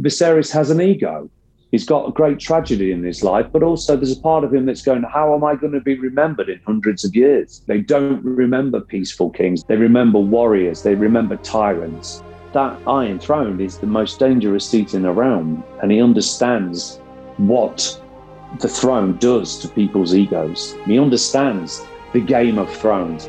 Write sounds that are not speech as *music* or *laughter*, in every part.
Viserys has an ego. He's got a great tragedy in his life, but also there's a part of him that's going, How am I going to be remembered in hundreds of years? They don't remember peaceful kings. They remember warriors. They remember tyrants. That Iron Throne is the most dangerous seat in the realm, and he understands what the throne does to people's egos. He understands the Game of Thrones.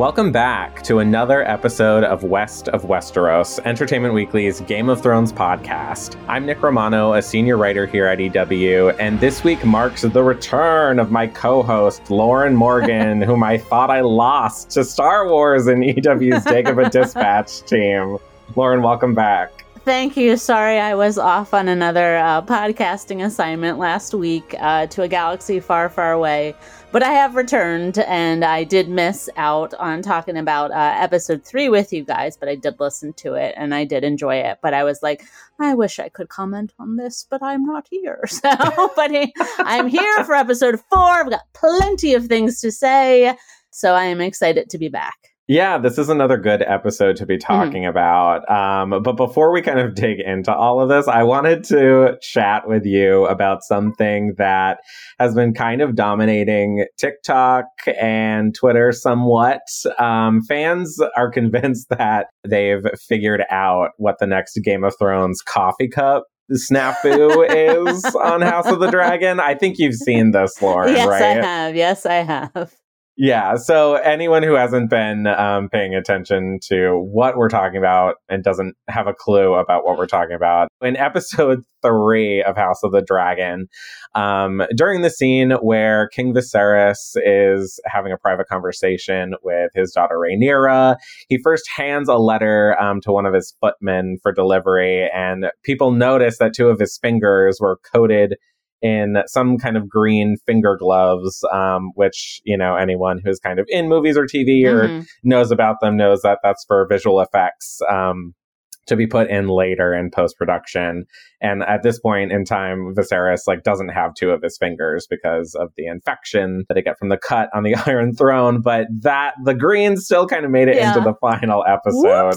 Welcome back to another episode of West of Westeros, Entertainment Weekly's Game of Thrones podcast. I'm Nick Romano, a senior writer here at EW, and this week marks the return of my co host, Lauren Morgan, *laughs* whom I thought I lost to Star Wars in EW's Dagobah *laughs* Dispatch team. Lauren, welcome back. Thank you. Sorry, I was off on another uh, podcasting assignment last week uh, to a galaxy far, far away. But I have returned, and I did miss out on talking about uh, episode three with you guys, but I did listen to it and I did enjoy it. But I was like, I wish I could comment on this, but I'm not here. *laughs* So, but I'm here for episode four. I've got plenty of things to say. So I am excited to be back. Yeah, this is another good episode to be mm-hmm. talking mm-hmm. about. Um, but before we kind of *laughs* dig into all of this, I wanted to chat with you about something that has been kind of dominating TikTok and Twitter somewhat. Um, fans are *laughs* convinced that they've figured out what the next Game of Thrones coffee cup snafu is *laughs* on House of the Dragon. I think you've seen this, Lauren, yes, right? I have. Yes, I have. Yeah. So anyone who hasn't been um, paying attention to what we're talking about and doesn't have a clue about what we're talking about, in episode *laughs* three of House of the Dragon, um, during the scene where King Viserys is having a private conversation with his daughter Rhaenyra, he first hands a letter um, to one of his footmen for delivery, and people notice that two of his fingers were coated in some kind of green finger gloves, um, which, you know, anyone who's kind of in movies or TV or mm-hmm. knows about them knows that that's for visual effects. Um, to be put in later in post production. And at this point in time, Viserys like doesn't have two of his fingers because of the infection that he got from the cut on the *laughs* Iron Throne. But that the green still kind of made it yeah. into the final episode.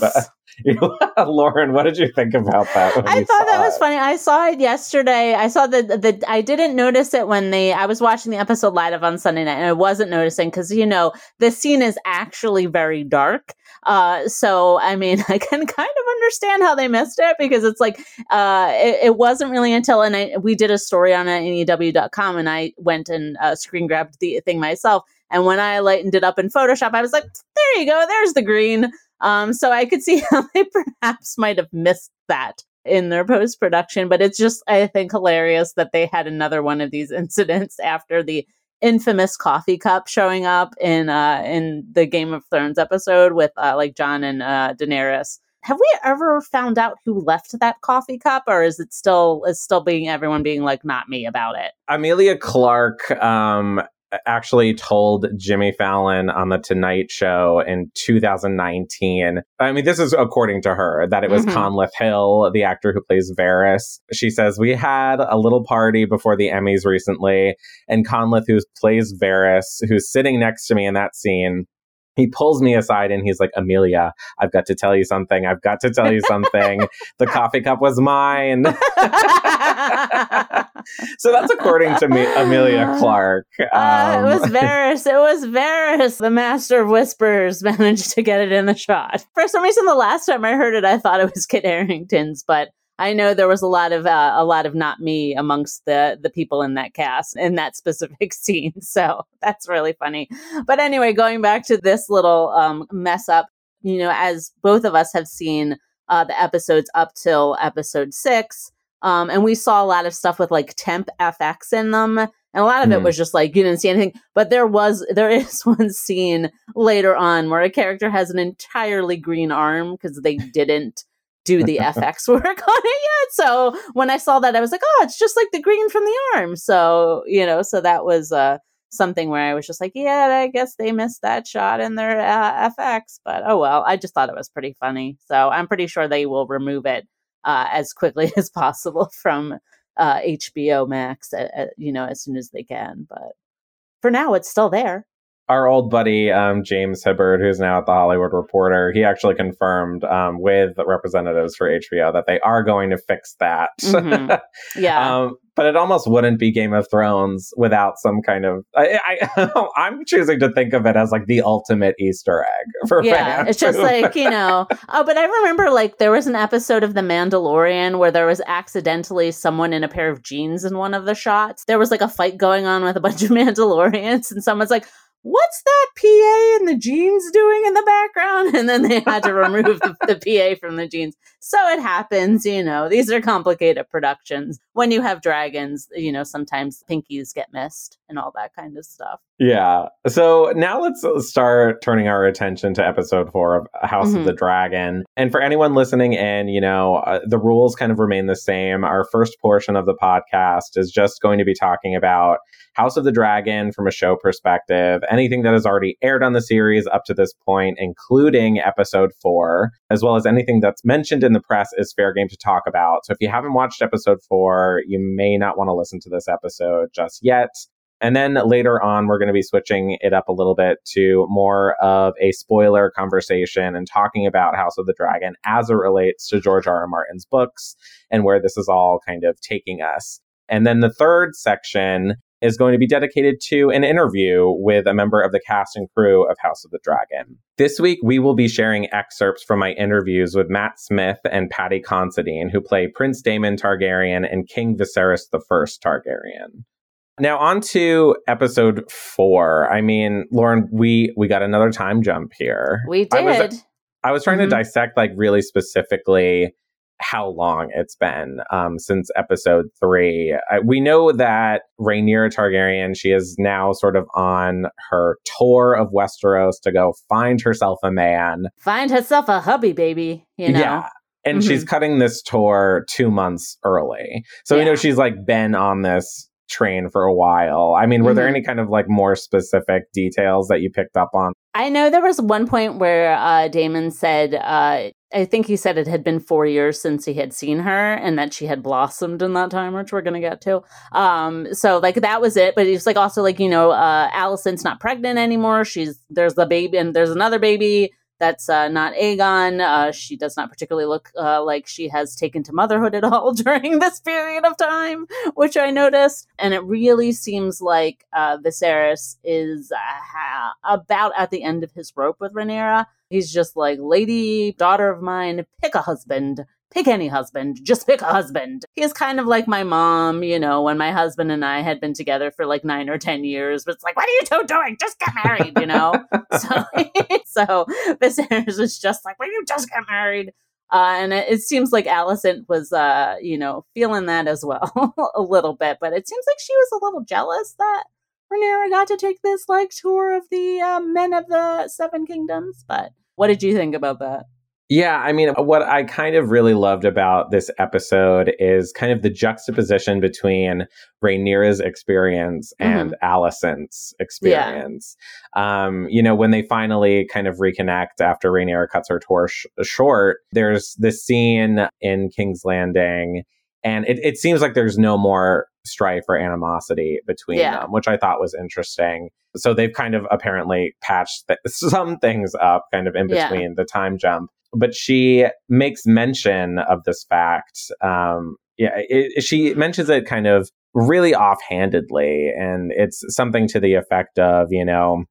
*laughs* Lauren, what did you think about that? I thought that was funny. I saw it yesterday. I saw that the I didn't notice it when they I was watching the episode live on Sunday night and I wasn't noticing because you know the scene is actually very dark. Uh, so I mean *laughs* I can kind of understand how they missed it because it's like uh, it, it, wasn't really until and I we did a story on it in EW.com and I went and uh, screen grabbed the thing myself. And when I lightened it up in Photoshop, I was like, there you go, there's the green. Um, so I could *laughs* see how they perhaps might have missed that in their post production, but it's just, I think, hilarious that they had another one of these *laughs* incidents after the infamous coffee cup showing up in uh, in the Game of Thrones episode with uh, like Jon and uh, Daenerys. Have we ever found out who left that coffee cup, or is it still is still being everyone being like not me about it? Emilia Clarke um, actually told Jimmy Fallon on the Tonight Show in 2019. I mean, this is according to her that it was mm-hmm. Conleth Hill, the actor who plays Varys. She says, We had a little party before the Emmys recently, and Conleth, who plays Varys, who's sitting next to me in that scene, he pulls me aside and he's like, Emilia, I've got to tell you something. I've got to tell you something. the coffee cup was mine. *laughs* so that's according to me, Emilia Clarke. Um, uh, it was um, *laughs* Varys. It was Varys. The master of whispers *laughs* managed to get it in the shot. For some reason, the last time I heard it, I thought it was Kit Harington's, but I know there was a lot of uh, a lot of not me amongst the the people in that cast in that *laughs* specific scene. So that's really funny. But anyway, going back to this little um, mess up, you know, as both of us have seen uh, the episodes up till episode six, um, and we saw a lot of stuff with like temp FX in them. And a lot of mm. it hmm. was just like you didn't see anything. But there was there *laughs* is one scene later on where a character has an entirely green arm because they didn't do the FX *laughs* work on it yet. So when I saw that, I was like, oh, it's just like the green from the arm. So, you know, so that was uh, something where I was just like, yeah, I guess they missed that shot in their uh, FX. But oh well, I just thought it was pretty funny. So I'm pretty sure they will remove it uh, as quickly *laughs* as possible from uh, HBO Max, uh, uh, you know, as soon as they can. But for now, it's still there. Our old buddy um, James Hibberd, who's now at the Hollywood Reporter, he actually confirmed um, with representatives for HBO that they are going to fix that. Mhm. *laughs* Yeah. um, but it almost wouldn't be Game of Thrones without some kind of. I, I, *laughs* I'm choosing to think of it as like the ultimate Easter egg *laughs* for yeah, fans. it's just like, you know. Oh, but I remember like there was an episode of The Mandalorian where there was accidentally someone in a pair of jeans in one of the shots. There was like a fight going on with a bunch of Mandalorians, and someone's like, What's that PA in the jeans doing in the background? *laughs* And then they had to remove the, the PA from the jeans. So it happens, you know, these are complicated productions. When you have dragons, you know, sometimes pinkies get missed and all that kind of stuff. Yeah. So now let's start turning our attention to episode four of House Mhm. of the Dragon. And for anyone listening in, you know, uh, the rules kind of remain the same. Our first portion of the podcast is just going to be talking about House of the Dragon from a show perspective, anything that has already aired on the series up to this point, including episode four, as well as anything that's mentioned in the press is fair game to talk about. So if you haven't watched episode four, you may not want to listen to this episode just yet. And then later on, we're going to be switching it up a little bit to more of a spoiler conversation and talking about House of the Dragon as it relates to George R. R. Martin's books and where this is all kind of taking us. And then the third section is going to be dedicated to an interview with a member of the cast and crew of House of the Dragon. This week, we will be sharing excerpts from my interviews with Matt Smith and Paddy Considine, who play Prince Daemon Targaryen and King Viserys I Targaryen. Now on to episode four. I mean, Lauren, we we got another time jump here. We I was- did. I was trying Mhm. to dissect like really specifically how long it's been um, since episode three. I, we know that Rhaenyra Targaryen, she is now sort of on her tour of Westeros to go find herself a man. Find herself a hubby, baby. You know. Yeah. And Mhm. she's cutting this tour two months early. So we know she's like been on this train for a while. I mean, were there Mhm. any kind of like more specific details that you picked up on? I know there was one point where uh, Daemon said, uh, I think he said it had been four years since he had seen her and that she had blossomed in that time, which we're going to get to. Um, so, like, that was it. But he's like, also, like, you know, uh, Alicent's not pregnant anymore. She's, there's the baby, and there's another baby that's uh, not Aegon. Uh, she does not particularly look uh, like she has taken to motherhood at all *laughs* during this period of time, which I noticed. And it really seems like uh, Viserys is uh, about at the end of his rope with Rhaenyra. He's just like, lady, daughter of mine, pick a husband. Pick any husband, just pick a husband. He is kind of like my mom, you know, when my husband and I had been together for like nine or 10 years. But it's like, what are you two doing? Just get married, you know? *laughs* so, *laughs* so Viserys was just like, will you just get married? Uh, and it, it seems like Alicent was, uh, you know, feeling that as well *laughs* a little bit. But it seems like she was a little jealous that Rhaenyra got to take this like tour of the uh, men of the Seven Kingdoms. But what did you think about that? Yeah, I mean, what I kind of really loved about this episode is kind of the juxtaposition between Rhaenyra's experience and Alicent's experience. Um, you know, when they finally kind of reconnect after Rhaenyra cuts her tour sh- short, there's this scene in King's Landing, and it, it seems like there's no more strife or animosity between Yeah. them, which I thought was interesting. So they've kind of apparently patched th- *laughs* some things up kind of in Yeah. between the time jump but she makes mention of this fact. Um, yeah, it, she mentions it kind of really offhandedly, and it's something to the effect of, you know,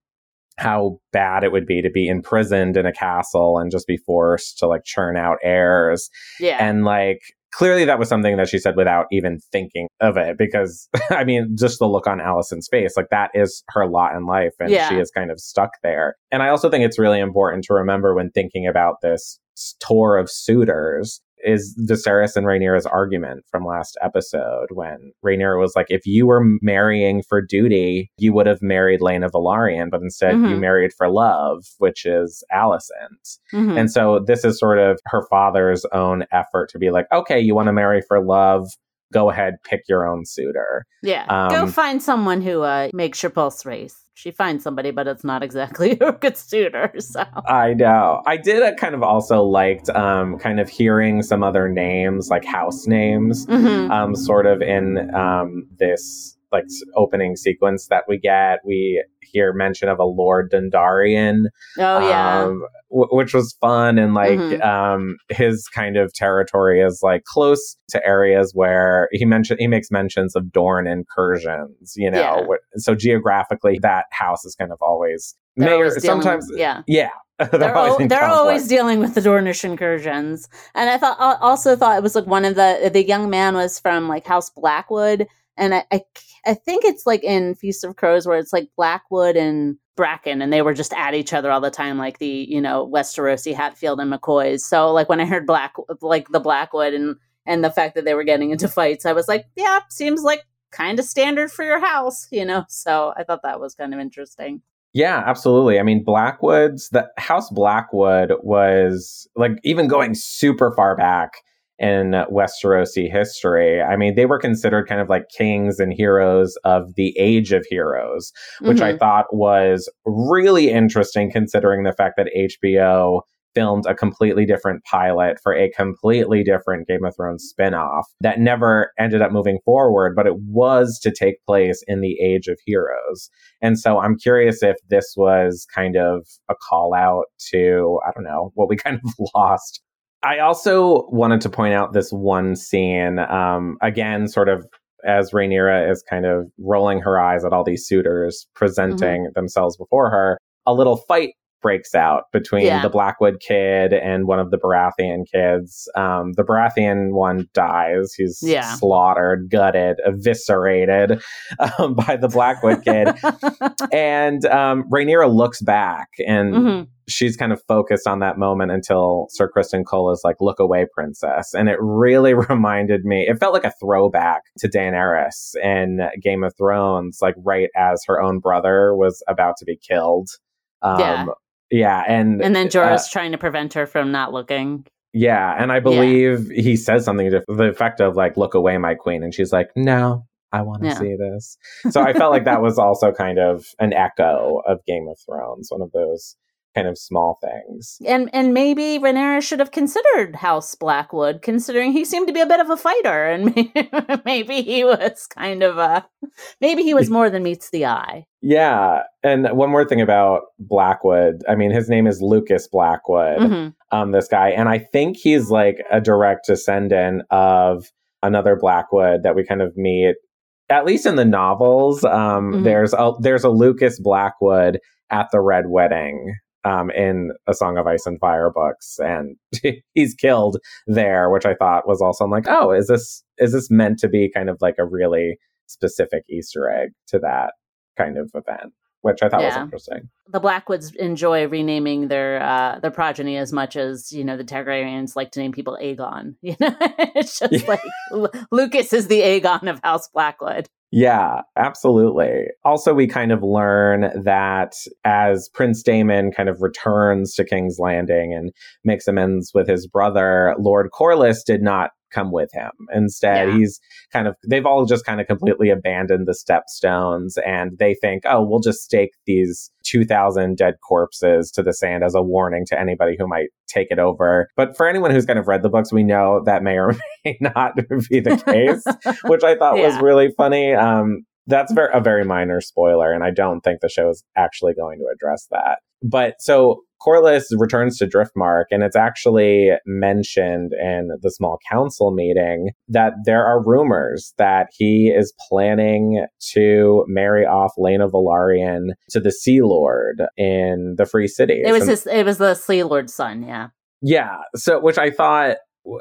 how bad it would be to be imprisoned in a castle and just be forced to like churn out heirs. Yeah. And like, clearly that was something that she said without even thinking of it because *laughs* I mean, just the look on Alicent's face, like that is her lot in life and Yeah. she is kind of stuck there. And I also think it's really important to remember when thinking about this tour of suitors is Viserys and Rhaenyra's argument from last episode when Rhaenyra was like, if you were marrying for duty, you would have married Laena Velaryon, but instead you Mhm. married for love, which is Alicent. Mhm. And so this is sort of her father's own effort to be like, okay, you want to marry for love? Go ahead, pick your own suitor. yeah. Go um, find someone who uh, makes your pulse race. She finds somebody, but it's not exactly *laughs* a good suitor. So. I know. I did uh, kind of also liked um, kind of hearing some other names, like house names, Mhm. um, sort of in um, this like opening sequence that we get. We hear mention of a Lord Dondarrion. Oh yeah, um, w- which was fun and like Mhm. um, his kind of territory is like close to areas where he mentioned he makes mentions of Dorne incursions. You know, Yeah. Wh- so geographically that house is kind of always They're mayor. always sometimes yeah. yeah. they're, al- in they're always dealing with the Dornish incursions. And I thought I also thought it was like one of the the young man was from like House Blackwood, and I I, I think it's like in Feast of Crows where it's like Blackwood and Bracken, and they were just at each other all the time, like the you know Westerosi, Hatfield, and McCoys. So like when I heard Black like the Blackwood and and the fact that they were getting into fights, I was like, yeah, seems like kind of standard for your house, *laughs* you know. So I thought that was kind of interesting. Yeah, absolutely. I mean, Blackwood's the House Blackwood was like even going super far back in Westerosi history. I mean, they were considered kind of like kings and heroes of the Age of Heroes, which Mm-hmm. I thought was really interesting considering the fact that HBO filmed a completely different pilot for a completely different Game of Thrones spinoff that never ended up moving forward, but it was to take place in the Age of Heroes. And so I'm curious if this was kind of a call out to, I don't know, what we *laughs* kind of lost. I also wanted to point out this one scene, um, again, sort of as Rhaenyra is kind of rolling her eyes at all these suitors presenting themselves before her, a little fight breaks out between Yeah. the Blackwood kid and one of the Baratheon kids. Um, the Baratheon one dies. He's Yeah. slaughtered, gutted, eviscerated *laughs* um, by the Blackwood kid. *laughs* and um, Rhaenyra looks back and Mhm. she's kind of focused on that moment until Sir Criston Cole is like, "Look away, princess," and it really *laughs* reminded me. It felt like a throwback to Daenerys in Game of Thrones, like right as her own brother was about to be killed. Um, Yeah. Yeah, and And then uh, Jorah's trying to prevent her from not looking. yeah, and I believe he says something to the effect of like, "Look away, my queen," and she's like, "No." I want to Yeah. see this. So I felt like that was also kind of an echo of Game of Thrones, one of those kind of small things. And and maybe Rhaenyra should have considered House Blackwood, considering he seemed to be a bit of a fighter, *laughs* and maybe, he was kind of a maybe he was *laughs* more than meets the eye. Yeah. And one more thing about Blackwood. I mean, his name is Lucas Blackwood, Mhm. um, this guy. And I think he's like a direct descendant of another Blackwood that we kind of meet, at least in the novels. Um, Mhm. There's a there's a Lucas Blackwood at the Red Wedding. Um, in a Song of Ice and Fire books, and *laughs* he's killed there, which I thought was also I'm like, oh, is this is this meant to be kind of like a really specific Easter egg to that kind of event, which I thought was interesting. The Blackwoods enjoy renaming their uh, their progeny as much as you know the Targaryens like to name people Aegon. *laughs* You know, it's just Yeah. like Lu- Lucas is the Aegon of House Blackwood. Yeah, absolutely. Also, we kind of learn that as Prince Daemon kind of returns to King's Landing and makes amends with his brother, Lord Corlys did not come with him. Instead, Yeah. he's kind of, they've all just kind of completely abandoned the stepstones and they think, oh, we'll just stake these 2,000 dead corpses to the sand as a warning to anybody who might take it over. But for anyone who's kind of read the books, we know that may or *laughs* may not be the case *laughs* which I thought was really funny. Um, that's ver- a very minor spoiler, and I don't think the show is actually going to address that. But so Corlys returns to Driftmark, and it's actually mentioned in the small council meeting that there are rumors that he is planning to marry off Laena Velaryon to the Sea Lord in the Free City. It was And- his. It was the Sea Lord's son. Yeah. yeah. So, which I thought,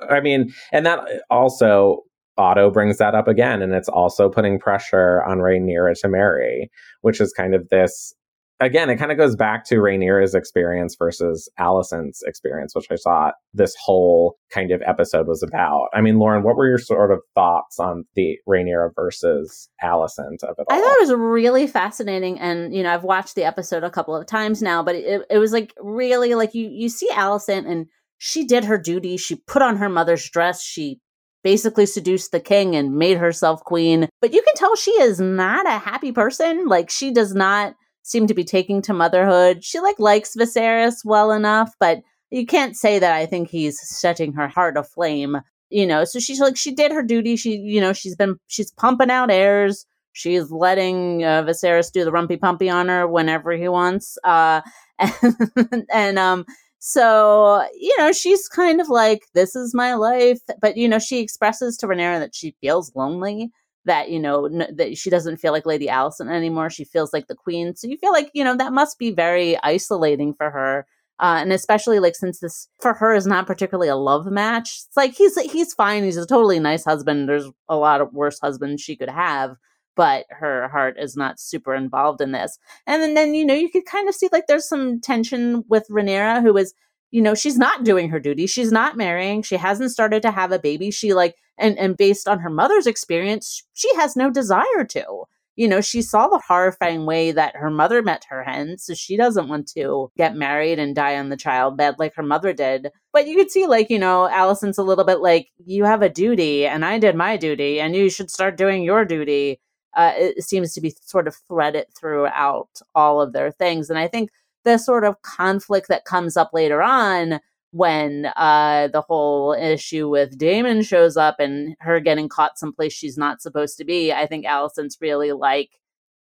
I mean, and that also Otto brings that up again, and it's also putting pressure on Rhaenyra to marry, which is kind of this. Again, it kind of goes back to Rhaenyra's experience versus Alicent's experience, which I thought this whole kind of episode was about. I mean, Lauren, what were your sort of thoughts on the Rhaenyra versus Alicent of it all? I thought it was really fascinating, and you know, I've watched the episode a couple of times now, but it, it was like really like you you see Alicent, and she did her duty. She put on her mother's dress. She basically seduced the king and made herself queen. But you can tell she is not a happy person. Like she does not seem to be taking to motherhood. She like likes Viserys well enough, but you can't say that I think he's setting her heart aflame. You know, so she's like she did her duty. She, you know, she's been she's pumping out heirs she's letting uh, Viserys do the rumpy pumpy on her whenever he wants. Uh, *laughs* and, and um, so, you know, she's kind of like, this is my life. But, you know, she expresses to Rhaenyra that she feels lonely, that, you know, n- that she doesn't feel like Lady Alicent anymore. She feels like the queen. So you feel like, you know, that must be very isolating for her. Uh, and especially like since this for her is not particularly a love match. It's like he's he's fine. He's a totally nice husband. There's a lot of worse husbands she could have but her heart is not super involved in this. And then, then you know, you could kind of see like there's some tension with Rhaenyra, who is, you know, she's not doing her duty. She's not marrying. She hasn't started to have a baby. She like, and and based on her mother's experience, she has no desire to. You know, she saw the horrifying way that her mother met her hen, so she doesn't want to get married and die on the child bed like her mother did. But you could see, like, you know, Alicent's a little bit like, you have a duty, and I did my duty, and you should start doing your duty uh, it seems to be sort of threaded throughout all of their things. And I think the sort of conflict that comes up later on when uh, the whole issue with Daemon shows up and her getting caught someplace she's not supposed to be, I think Alicent's really like,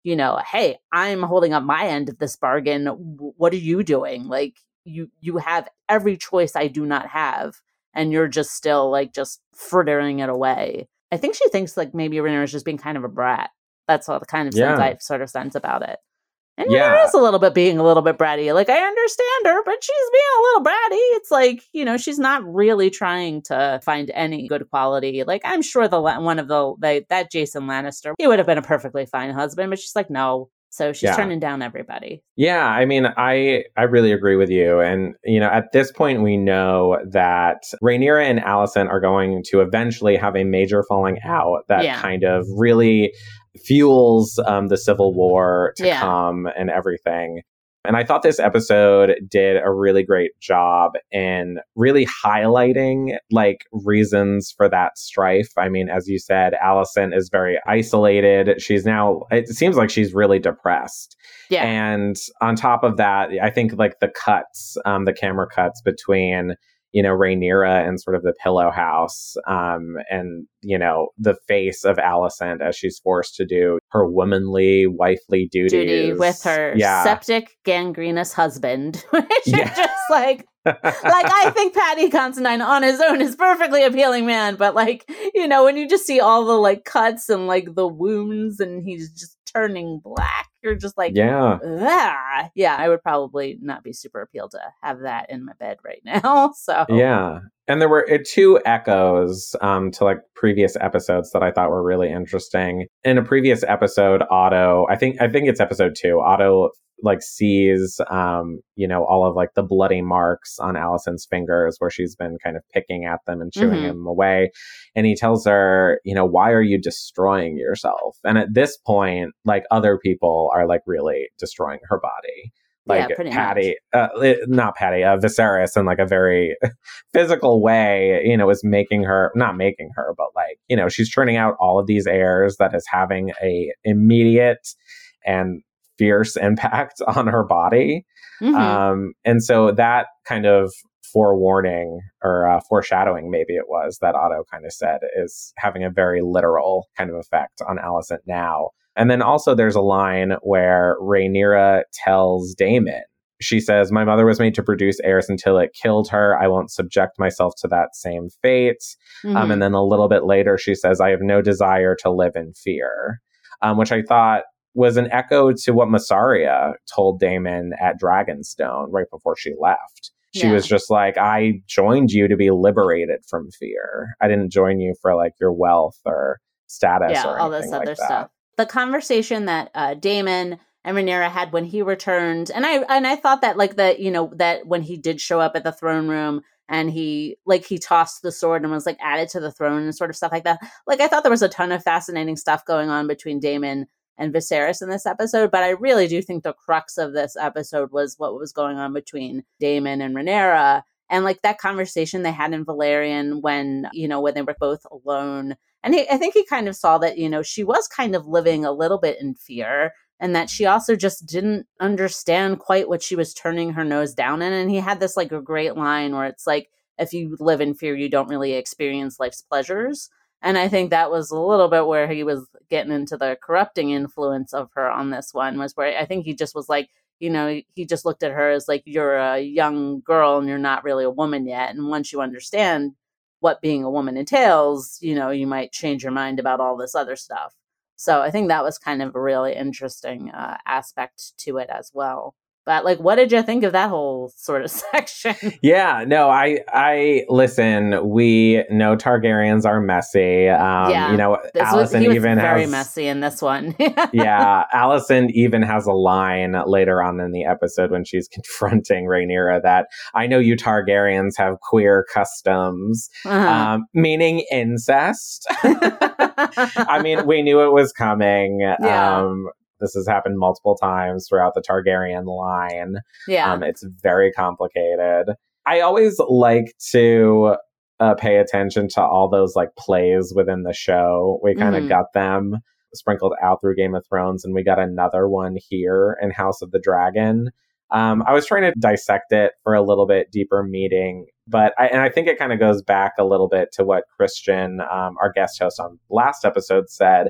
you know, hey, I'm holding up my end of this bargain. What are you doing? Like, you you have every choice I do not have, and you're just still like just frittering it away. I think she thinks like maybe Rhaenyra is just being kind of a brat. That's all the kind of yeah. sense I sort of sense about it. And yeah, there is a little bit being a little bit bratty. Like I understand her, but she's being a little bratty. It's like you know she's not really trying to find any good quality. Like I'm sure the one of the that Jason Lannister, he would have been a perfectly fine husband, but she's like no. So she's yeah. turning down everybody. Yeah, I mean, I I really agree with you. And you know, at this point, we know that Rhaenyra and Alicent are going to eventually have a major falling out that yeah. kind of really fuels um, the civil war to yeah. come and everything. And I thought this episode did a really great job in really highlighting like reasons for that strife. I mean, as you said, Alicent is very isolated. She's now, it seems like she's really depressed. Yeah. And on top of that, I think like the cuts, um, the camera cuts between you know, Rhaenyra and sort of the pillow house, um, and, you know, the face of Alicent as she's forced to do her womanly, wifely duties. Duty with her yeah. septic, gangrenous husband, *laughs* which yeah. is just like, like I *laughs* think Paddy Considine on his own is perfectly appealing man, but like, you know, when you just see all the like cuts and like the wounds and he's just turning black you're just like, yeah, ah. yeah. I would probably not be super appealed to have that in my bed right now. *laughs* So yeah, and there were uh, two echoes um, to like previous episodes that I thought were really interesting. In a previous episode, Otto, I think I think it's episode two. Otto like sees um you know all of like the bloody marks on Alicent's fingers where she's been kind of picking at them and chewing mm-hmm. them away and he tells her you know why are you destroying yourself and at this point like other people are like really destroying her body like yeah, Paddy, uh, not Paddy, uh, Viserys in like a very *laughs* physical way, you know, is making her, not making her, but like, you know, she's turning out all of these heirs that is having a immediate and fierce *laughs* impact on her body. Mm-hmm. Um, and so that kind of forewarning or uh, foreshadowing, maybe it was that Otto kind of said, is having a very literal kind of effect on Alicent now. And then also there's a line where Rhaenyra tells Daemon, she says, My mother was made to produce heirs until it killed her. I won't subject myself to that same fate. Mm-hmm. Um, and then a little bit later, she says, I have no desire to live in fear, um, which I thought was an echo to what Mysaria told Daemon at Dragonstone right before she left. She yeah. was just like, I joined you to be liberated from fear. I didn't join you for like your wealth or status yeah, or all this other like stuff. The conversation that uh, Daemon and Rhaenyra had when he returned, and I and I thought that like that you know that when he did show up at the throne room and he like he tossed the sword and was like added to the throne and sort of stuff like that. Like I thought there was a ton of fascinating stuff going on between Daemon and Viserys in this episode, but I really do think the crux of this episode was what was going on between Daemon and Rhaenyra and like that conversation they had in Valyrian when you know when they were both alone and he, i think he kind of saw that you know she was kind of living a little bit in fear and that she also just didn't understand quite what she was turning her nose down in and he had this like a great line where it's like if you live in fear you don't really experience life's pleasures And I think that was a little bit where he was getting into the corrupting influence of her on this one, was where I think he just was like, you know, he just looked at her as like, you're a young girl and you're not really a woman yet. And once you understand what being a woman entails, you know, you might change your mind about all this other stuff. So I think that was kind of a really interesting uh, aspect to it as well. But like, what did you think of that whole sort of *laughs* section? Yeah, no, I, I listen. We know Targaryens are messy. Um, yeah, you know, Alicent was, even very has, messy in this one. *laughs* yeah, Alicent even has a line later on in the episode when she's *laughs* confronting Rhaenyra that I know you Targaryens have queer customs, uh-huh. um, meaning incest. I mean, we knew it was coming. Yeah. Um, this has happened multiple times throughout the Targaryen line. Yeah. Um, it's very complicated. I always like to uh, pay attention to all those like plays within the show. We kind of mm-hmm. got them sprinkled out through Game of Thrones, and we got another one here in House of the Dragon. Um, I was trying to dissect it for a little bit deeper meeting, but I, and I think it kind of goes back a little bit to what Christian, um, our guest host on last episode, said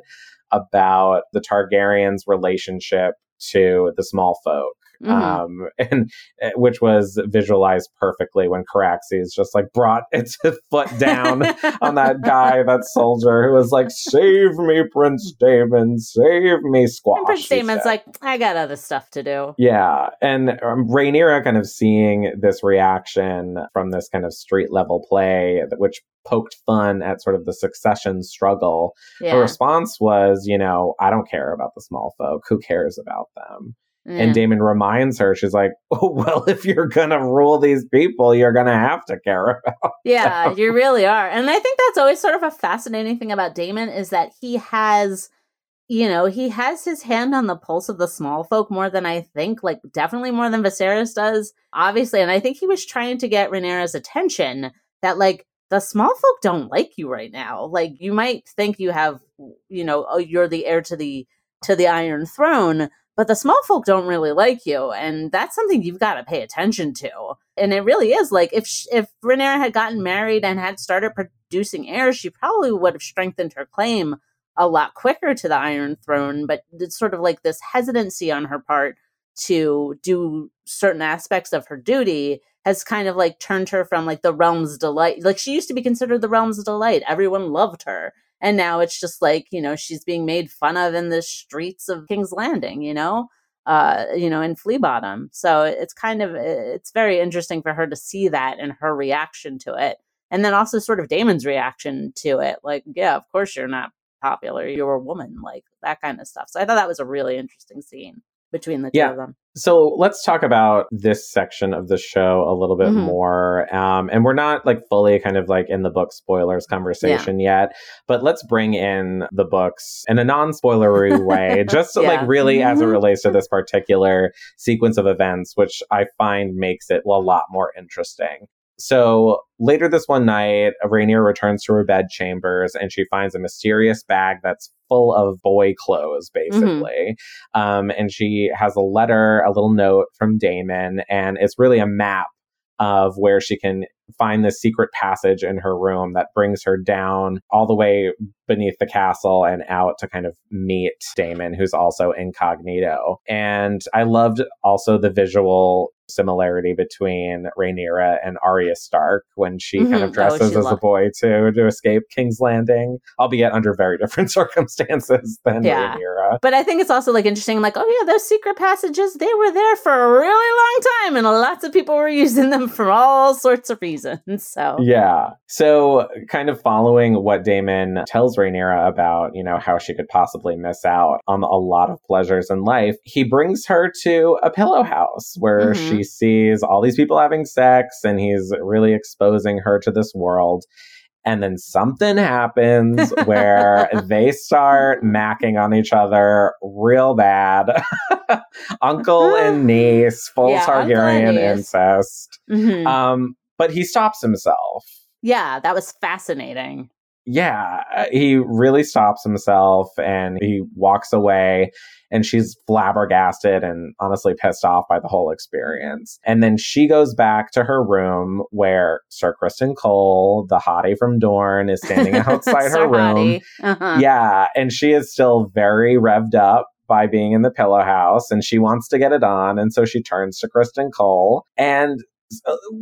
about the Targaryens' relationship to the small folk. Mm-hmm. Um, *laughs* and eh, which was visualized perfectly when Caraxes just like brought *laughs* its foot down on that *laughs* guy, that soldier who was like, "Save me, Prince Daemon! Save me, Squash!" And Prince Daemon's like, "I got other stuff to do." Yeah, and um, Rhaenyra kind of seeing this reaction from this kind of street level play, which poked fun at sort of the succession struggle. Yeah. Her response was, you know, I don't care about the small folk. Who cares about them? Yeah. And Daemon reminds her, she's like, *laughs* oh, well, if you're going to rule these people, you're going to have to care *laughs* about Yeah, them. you really are. And I think that's always sort of a fascinating thing about Daemon is that he has, you know, he has his hand on the pulse of the small folk more than I think, like definitely more than Viserys does, obviously. And I think he was trying to get Rhaenyra's attention that, like, the small folk don't like you right now. Like you might think you have, you know, oh, you're the heir to the to the Iron Throne, but the small folk don't really like you, and that's something you've got to pay attention to. And it really is like if if Rhaenyra had gotten married and had started producing heirs, she probably would have strengthened her claim a lot quicker to the Iron Throne. But it's sort of like this hesitancy on her part to do certain aspects of her duty has kind of like turned her from like the realm's delight. Like she used to be considered the realm's delight. Everyone loved her. And now it's just like, you know, she's being made fun of in the streets of King's Landing, you know? Uh, you know, in Flea Bottom. So it's kind of it's very interesting for her to see that and her reaction to it. And then also sort of Daemon's reaction to it. Like, yeah, of course you're not popular. You're a woman, like that kind of stuff. So I thought that was a really interesting scene between the two yeah. of them. So let's talk about this section of the show a little bit mm-hmm. more. Um, and we're not like fully kind of like in the book spoilers conversation yeah. yet, but let's bring in the books in a non spoilery *laughs* way, just yeah. like really as it mm-hmm. relates to this particular sequence of events, which I find makes it a lot more interesting. So later this one night, Rhaenyra returns to her bed chambers and she finds a mysterious bag that's full of boy clothes, mm-hmm. basically. Mm-hmm. Um, and she has a letter, a little note from Daemon, and it's really a map of where she can find this secret passage in her room that brings her down all the way beneath the castle and out to kind of meet Daemon, who's also incognito. And I loved also the visual similarity between Rhaenyra and Arya Stark when she mm-hmm. kind of dresses as a boy too to escape King's Landing, albeit under very *laughs* different circumstances than yeah. Rhaenyra. But I think it's also like interesting, like, oh yeah, those secret passages, they were there for a really long time and lots of people were *laughs* using them for all sorts of reasons. So Yeah. So kind of following what Daemon tells Rhaenyra about, you know, how she could possibly miss out on a lot of pleasures in life, he brings her to a pillow house where mm-hmm. she sees all these people having sex and he's really exposing her to this world. And then something happens where *laughs* they start macking on each other real bad. *laughs* Uncle and *laughs* niece, full yeah, Targaryen incest. Mm-hmm. Um, but he stops himself. Yeah, that was fascinating. yeah, uh, he really stops himself and he walks away and she's flabbergasted and honestly pissed off by the whole experience. And then she goes back to her room where Sir Criston Cole, the hottie from Dorne, is standing *laughs* outside her room. Uh-huh. Yeah, and she is still very revved up by being in the pillow house and she wants to get it on. And so she turns to Criston Cole and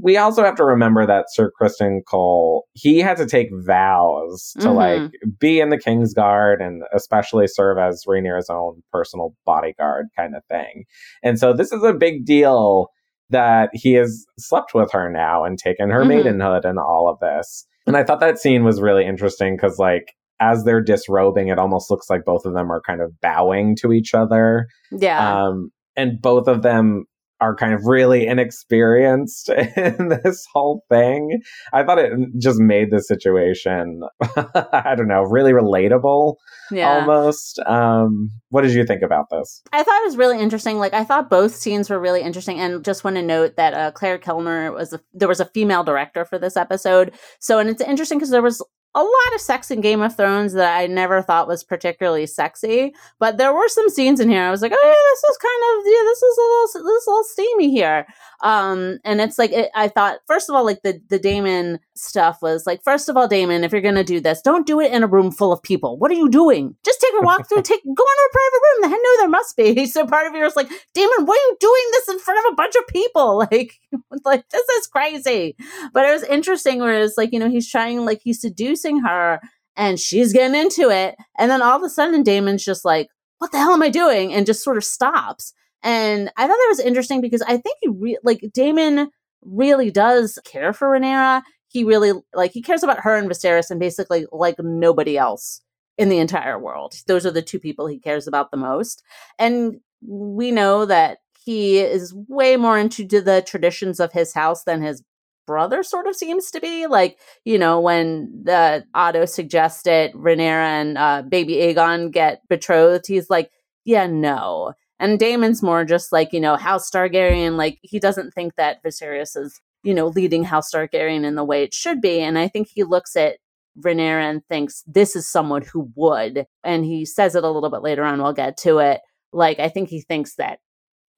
we also have to remember that Sir Criston Cole, he had to take vows to mm-hmm. like be in the King's Guard and especially serve as Rhaenyra's own personal bodyguard kind of thing. And so this is a big deal that he has slept with her now and taken her mm-hmm. maidenhood and all of this. And I thought that scene was really interesting because like as they're disrobing, it almost looks like both of them are kind of bowing to each other. Yeah. Um, and both of them are kind of really inexperienced *laughs* in this whole thing. I thought it just made the situation, *laughs* I don't know, really relatable yeah. almost. Um, what did you think about this? I thought it was really interesting. Like, I thought both scenes were really interesting. And just want to note that uh, Claire Kilner was, a, there was a female director for this episode. So, and it's interesting because there was a lot of sex in Game of Thrones that I never thought was particularly sexy, but there were some scenes in here. I was like, oh yeah, this is kind of yeah, this is a little this is a little steamy here. Um, and it's like it, I thought first of all, like the the Daemon stuff was like, first of all, Daemon, if you're gonna do this, don't do it in a room full of people. What are you doing? Just take a walk through, *laughs* take go into a private room. I know there must be. *laughs* So part of you is like, Daemon, why are you doing this in front of a bunch of people? *laughs* Like, like this is crazy. But it was interesting where it's like, you know, he's trying like he's seducing her and she's getting into it. And then all of a sudden Daemon's just like, what the hell am I doing? And just sort of stops. And I thought that was interesting because I think he re- like Daemon really does care for Rhaenyra. He really like he cares about her and Viserys and basically like nobody else in the entire world. Those are the two people he cares about the most. And we know that he is way more into the traditions of his house than his brother sort of seems to be. Like, you know, when the Otto suggested Rhaenyra and uh, baby Aegon get betrothed, he's like, yeah, no. And Daemon's more just like, you know, House Targaryen, like he doesn't think that Viserys is, you know, leading House Targaryen in the way it should be. And I think he looks at Rhaenyra and thinks this is someone who would. And he says it a little bit later on, we'll get to it. Like, I think he thinks that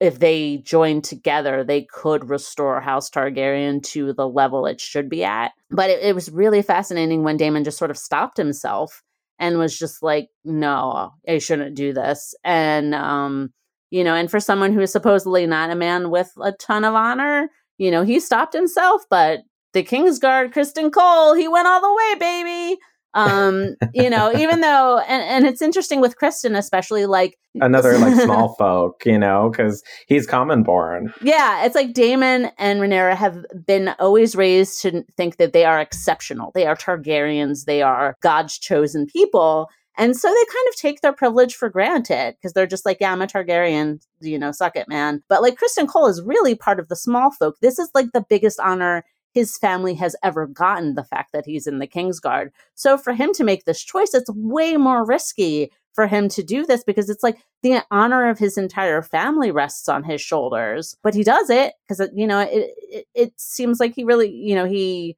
if they joined together, they could restore House Targaryen to the level it should be at. But it, it was really fascinating when Daemon just sort of stopped himself and was just like, no, I shouldn't do this. And um, you know, and for someone who is supposedly not a man with a ton of honor, you know, he stopped himself, but the Kingsguard, Criston Cole, he went all the way, baby. Um, you know, *laughs* even though, and, and it's interesting with Criston, especially like another like *laughs* small folk, you know, because he's common born. Yeah, it's like Daemon and Rhaenyra have been always raised to think that they are exceptional. They are Targaryens. They are God's chosen people. And so they kind of take their privilege for granted because they're just like, yeah, I'm a Targaryen, you know, suck it, man. But like Criston Cole is really part of the small folk. This is like the biggest honor his family has ever gotten, the fact that he's in the Kingsguard. So for him to make this choice, it's way more risky for him to do this because it's like the honor of his entire family rests on his shoulders. But he does it because, you know, it, it, it seems like he really, you know, he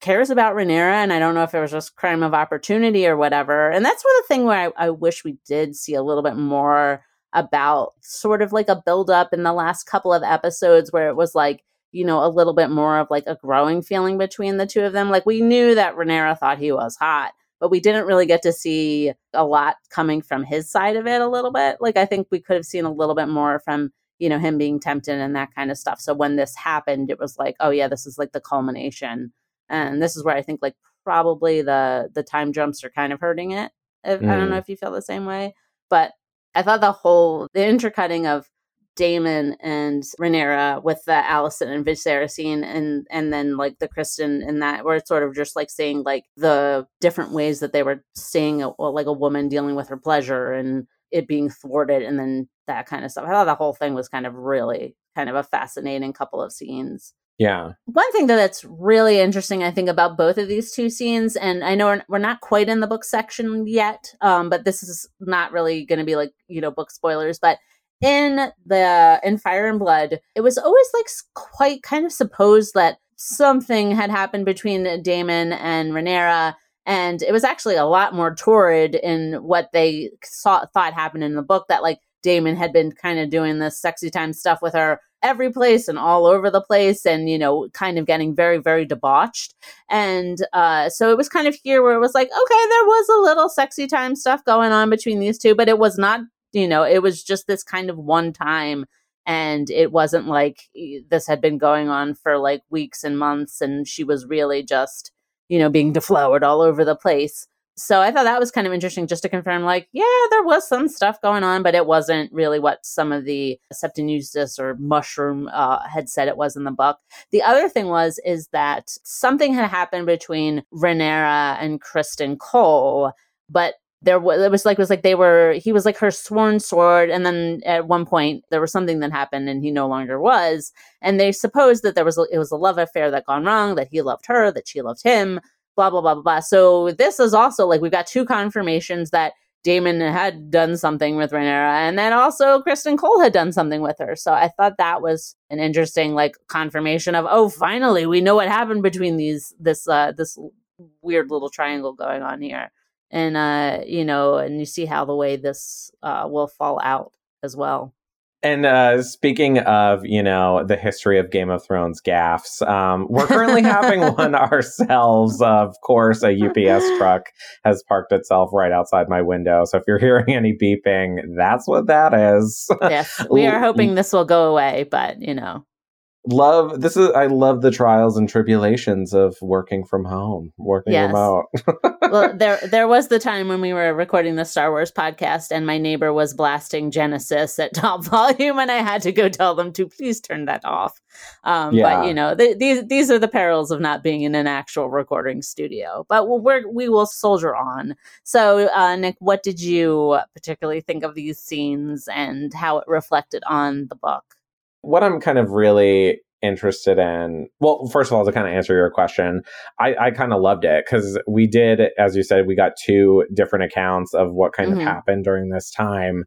cares about Rhaenyra, and I don't know if it was just crime of opportunity or whatever. And that's one of the thing where I, I wish we did see a little bit more about sort of like a buildup in the last couple of episodes where it was like, you know, a little bit more of like a growing feeling between the two of them. Like we knew that Rhaenyra thought he was hot, but we didn't really get to see a lot coming from his side of it a little bit. Like I think we could have seen a little bit more from you know him being tempted and that kind of stuff so when this happened it was like oh yeah this is like the culmination and this is where I think like probably the the time jumps are kind of hurting it. If, mm. I don't know mm. if you feel the same way, but I thought the whole the intercutting of Daemon and Rhaenyra with the Alicent and Viserys scene and and then like the Criston and that where it's sort of just like seeing like the different ways that they were seeing a, like a woman dealing with her pleasure and it being thwarted and then that kind of stuff. I thought the whole thing was kind of really kind of a fascinating couple of scenes. Yeah. One thing that that's really interesting, I think, about both of these two scenes, and I know we're, not quite in the book section yet, um, but this is not really going to be like you know book spoilers, but in the in Fire and Blood, it was always like quite kind of supposed that something had happened between Daemon and Rhaenyra, And it was actually a lot more torrid in what they saw, thought happened in the book that like Daemon had been kind of doing this sexy time stuff with her every place and all over the place and you know kind of getting very very debauched. And uh so it was kind of here where it was like okay there was a little sexy time stuff going on between these two but it was not you know it was just this kind of one time. And it wasn't like this had been going on for like weeks and months and she was really just you know being deflowered all over the place so I thought that was kind of interesting just to confirm, like, yeah, there was some stuff going on, but it wasn't really what some of the Septon Eustace or Mushroom uh, had said it was in the book. The other thing was, is that something had happened between Rhaenyra and Criston Cole, but there was it was like it was like they were he was like her sworn sword and then at one point there was something that happened and he no longer was and they supposed that there was a, it was a love affair that gone wrong that he loved her that she loved him blah blah blah blah blah. So this is also like we've got two confirmations that Daemon had done something with Rhaenyra, and then also Criston Cole had done something with her. So I thought that was an interesting like confirmation of oh, finally we know what happened between these this uh this weird little triangle going on here, and uh you know, and you see how the way this uh will fall out as well. And uh, speaking of, you know, the history of Game of Thrones gaffs, um, we're currently having *laughs* one ourselves. Of course, a UPS *laughs* truck has parked itself right outside my window. So if you're hearing any beeping, that's what that is. Yes, we are *laughs* hoping this will go away, but you know, love this is i love the trials and tribulations of working from home working yes. remote *laughs* well there there was the time when we were recording the star wars podcast and my neighbor was blasting genesis at *laughs* top volume and i had to go tell them to please turn that off um, yeah. but you know th- these these are the perils of not being in an actual recording studio but we're, we will soldier on so uh, nick what did you particularly think of these scenes and how it reflected on the book what I'm kind of really interested in well first of all to kind of answer your question i, I kind of loved it because we did as you said we got two different accounts of what kind mm-hmm. of happened during this time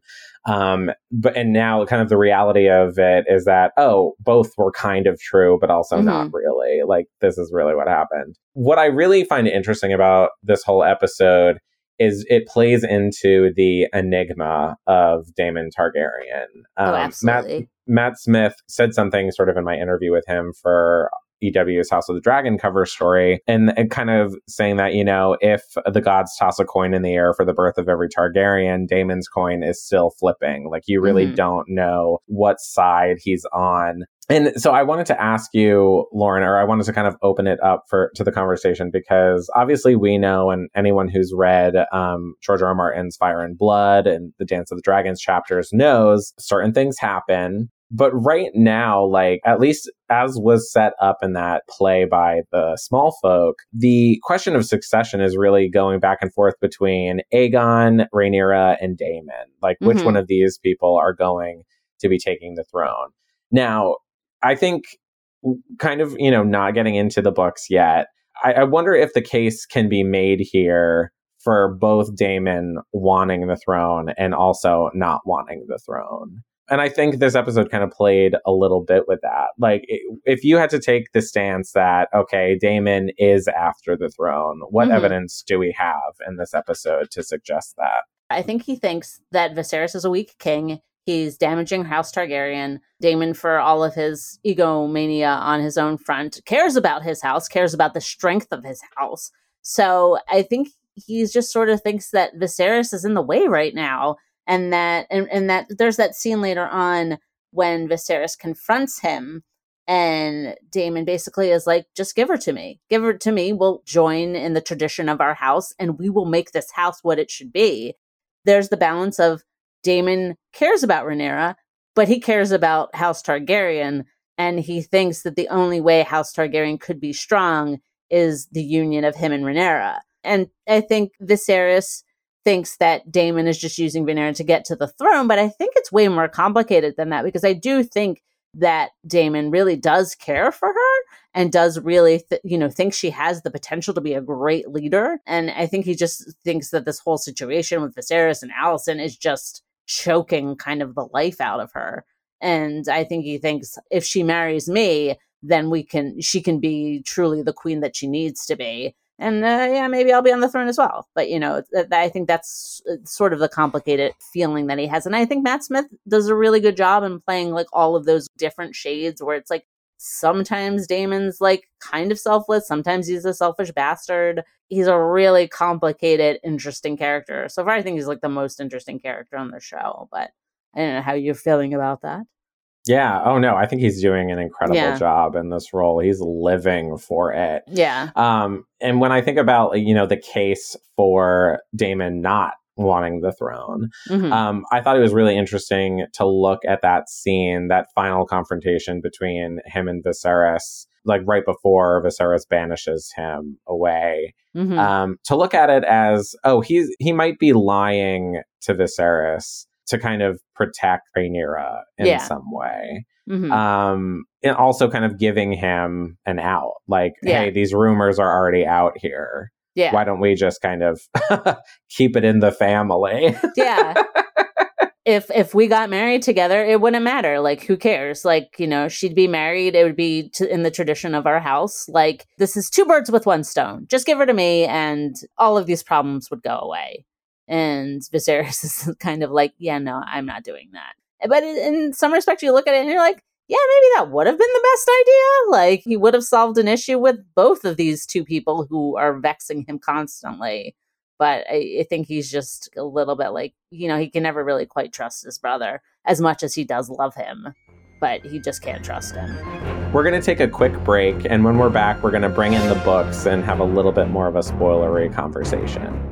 um but and now kind of the reality of it is that oh both were kind of true but also mm-hmm. not really like this is really what happened what i really find interesting about this whole episode is it plays into the enigma of Daemon Targaryen. Oh, um, oh, absolutely. Matt, Matt Smith said something sort of in my interview with him for EW's House of the Dragon cover story, and, and, kind of saying that, you know, if the gods toss a coin in the air for the birth of every Targaryen, Daemon's coin is still flipping. Like, you really mm-hmm. don't know what side he's on. And so I wanted to ask you, Lauren, or I wanted to kind of open it up for to the conversation because obviously we know, and anyone who's read um, George R. R. Martin's Fire and Blood and the Dance of the Dragons chapters knows certain things happen but right now, like at least as was set up in that play by the small folk, the question of succession is really going back and forth between Aegon, Rhaenyra, and Daemon. Like which mm-hmm. one of these people are going to be taking the throne? Now, I think kind of, you know, not getting into the books yet, I, I wonder if the case can be made here for both Daemon wanting the throne and also not wanting the throne and I think this episode kind of played a little bit with that. Like, if you had to take the stance that, okay, Daemon is after the throne, what mm-hmm. evidence do we have in this episode to suggest that? I think he thinks that Viserys is a weak king. He's damaging House Targaryen. Daemon, for all of his egomania on his own front, cares about his house, cares about the strength of his house. So I think he's just sort of thinks that Viserys is in the way right now and that and, and that there's that scene later on when Viserys confronts him and Daemon basically is like, just give her to me. Give her to me. We'll join in the tradition of our house and we will make this house what it should be. There's the balance of Daemon cares about Rhaenyra, but he cares about House Targaryen. And he thinks that the only way House Targaryen could be strong is the union of him and Rhaenyra. And I think Viserys thinks that Daemon is just using Rhaenyra to get to the throne, but I think it's way more complicated than that because I do think that Daemon really does care for her and does really, th- you know, think she has the potential to be a great leader. And I think he just thinks that this whole situation with Viserys and Alicent is just choking kind of the life out of her. And I think he thinks if she marries me, then we can she can be truly the queen that she needs to be and uh, yeah, maybe I'll be on the throne as well. But you know, I think that's uh, sort of the complicated feeling that he has, and I think Matt Smith does a really good job in playing like all of those different shades where it's like sometimes Daemon's like kind of selfless, sometimes he's a selfish bastard. He's a really complicated, interesting character. So far, I think he's like the most interesting character on the show. But I don't know how you're feeling about that. Yeah. Oh no, I think he's doing an incredible Yeah. job in this role. He's living for it. Yeah. Um, and when I think about you know the case for Daemon not wanting the throne, Mhm. um, I thought it was really interesting to look at that scene, that final confrontation between him and Viserys, like right before Viserys banishes him away. Mhm. Um, to look at it as, oh, he's he might be lying to Viserys to kind of protect Rhaenyra in Yeah. some way Mhm. um and also kind of giving him an out like Yeah. hey these rumors are already out here yeah. why don't we just kind of *laughs* keep it in the family yeah. *laughs* If if we got married together, it wouldn't matter. Like, who cares? Like, you know, she'd be married. It would be to, in the tradition of our house. Like, this is two birds with one stone. Just give her to me, and all of these problems would go away. And Viserys *laughs* is kind of like, yeah, no, I'm not doing that. But in, in some respect, you look at it and you're like, yeah, maybe that would have been the best idea. Like, he would have solved an issue with both of these two people who are vexing him constantly. But I, I think he's just a little bit like you know he can never really quite trust his brother as much as he does love him but he just can't trust him. We're going to take a quick break and when we're back we're going to bring in the books and have a little bit more of a spoilery conversation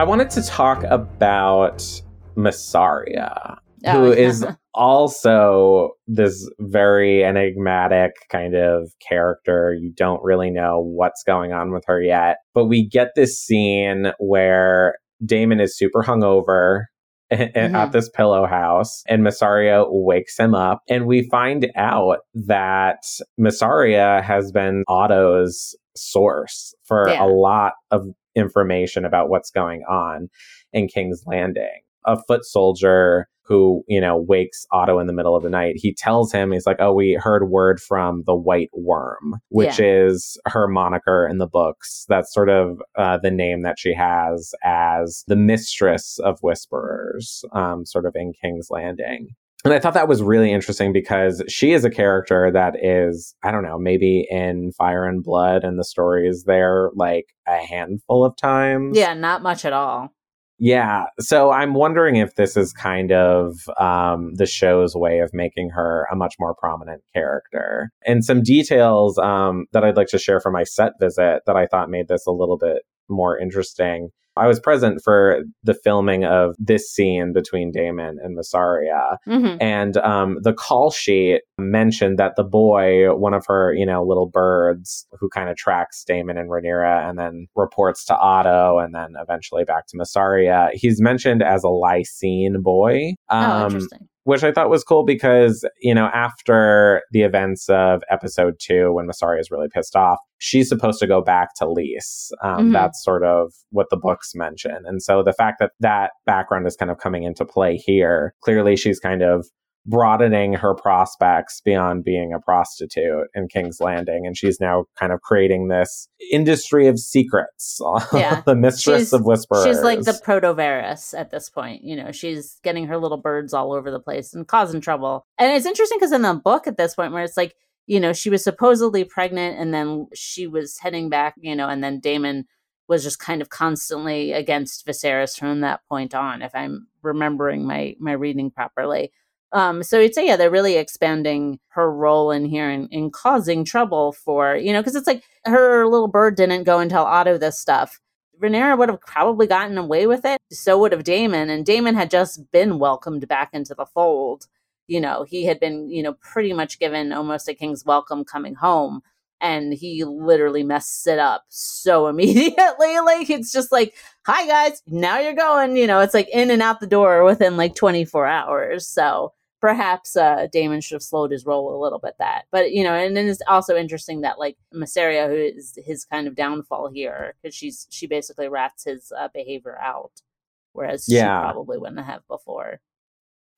I wanted to talk about Mysaria Oh, who yeah. is also this very enigmatic kind of character. You don't really know what's going on with her yet. But we get this scene where Daemon is super hungover *laughs* at Mhm. this pillow house and Mysaria wakes him up and we find out that Mysaria has been Otto's source for Yeah. a lot of information about what's going on in King's Landing. A foot soldier who, you know, wakes Otto in the middle of the night. He tells him, he's like, Oh, we heard word from the White Worm, which is her moniker in the books. That's sort of uh, the name that she has as the mistress of whisperers, um, sort of in King's Landing. And I thought that was really interesting because she is a character that is, I don't know, maybe in Fire and Blood and the stories there like a handful of times. yeah not much at all Yeah. So I'm wondering if this is kind of um, the show's way of making her a much more prominent character. And some details um, that I'd like to share from my set visit that I thought made this a little bit more interesting. I was present for the filming of this scene between Daemon and Mysaria. hmm And um, the call sheet mentioned that the boy, one of her, you know, little birds who kind of tracks Daemon and Rhaenyra and then reports to Otto and then eventually back to Mysaria, he's mentioned as a Lysene boy. oh Um, interesting which I thought was cool because, you know, after the events of episode two, when Mysaria is really pissed off, she's supposed to go back to Lys. Um, Mhm. That's sort of what the books mention. And so the fact that that background is kind of coming into play here, clearly she's kind of broadening her prospects beyond being a prostitute in King's Landing. And she's now kind of creating this industry of secrets. *laughs* Yeah. the mistress She's- of whisperers. She's like the proto Varys at this point. You know, she's getting her little birds all over the place and causing trouble. And it's interesting because in the book at this point, where it's like, you know, she was supposedly pregnant and then she was heading back, you know, and then Daemon was just kind of constantly against Viserys from that point on, if I'm remembering my my reading properly. Um, so say, yeah, they're really expanding her role in here and, and causing trouble for, you know, because it's like her little bird didn't go and tell Otto this stuff. Rhaenyra would have probably gotten away with it. So would have Daemon, and Daemon had just been welcomed back into the fold. you know, he had been, you know, pretty much given almost a king's welcome coming home and he literally messed it up so *laughs* immediately. like it's just like, hi guys, now you're going. You know, it's like in and out the door within like 24 hours. So perhaps uh, Daemon should have slowed his roll a little bit. That, but you know, and then it's also interesting that like Mysaria, who is his kind of downfall here, because she's she basically rats his uh, behavior out, whereas Yeah. she probably wouldn't have before.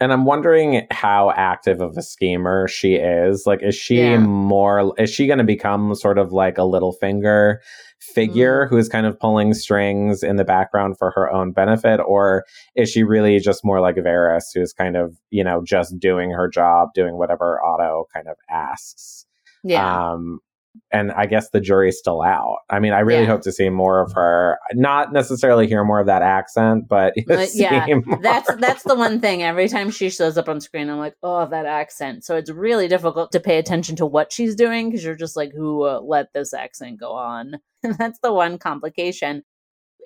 And I'm wondering how active of a schemer she is. Like, is she Yeah. more, is she going to become sort of like a Littlefinger figure who is kind of pulling strings in the background for her own benefit? Or is she really just more like Varys, who's kind of, you know, just doing her job, doing whatever Otto kind of asks? Yeah, Um, and I guess the jury's still out. I mean, I really Yeah. hope to see more of her. Not necessarily hear more of that accent, but *laughs* Uh, yeah, more. that's that's the one thing. Every time she shows up on screen, I'm like, oh, that accent. So it's really difficult to pay attention to what she's doing because you're just like, who uh, let this accent go on? And *laughs* that's the one complication.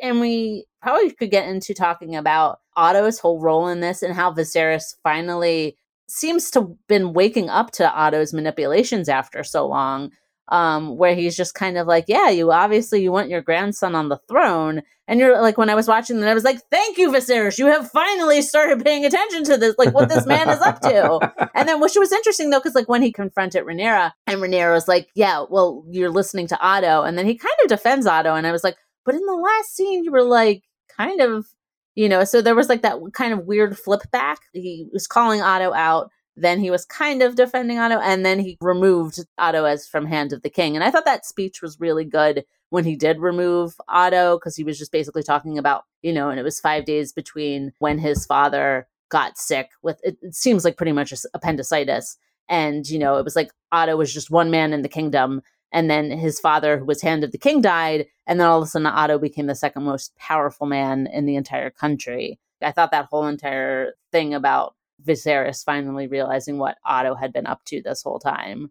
And we probably could get into talking about Otto's whole role in this and how Viserys finally seems to been waking up to Otto's manipulations after so long. Um, where he's just kind of like, yeah, you obviously you want your grandson on the throne, and you're like, when I was watching that, I was like, thank you, Viserys, you have finally started paying attention to this, like what this man is up to. *laughs* And then, which was interesting though, because like when he confronted Rhaenyra, and Rhaenyra was like, yeah, well, you're listening to Otto, and then he kind of defends Otto, and I was like, but in the last scene, you were like, kind of, you know, so there was like that kind of weird flip back. He was calling Otto out. Then he was kind of defending Otto, and then he removed Otto as from Hand of the King. And I thought that speech was really good when he did remove Otto, because he was just basically talking about, you know, and it was five days between when his father got sick with it, it seems like pretty much appendicitis. And, you know, it was like Otto was just one man in the kingdom. And then his father, who was Hand of the King, died. And then all of a sudden, Otto became the second most powerful man in the entire country. I thought that whole entire thing about Viserys finally realizing what Otto had been up to this whole time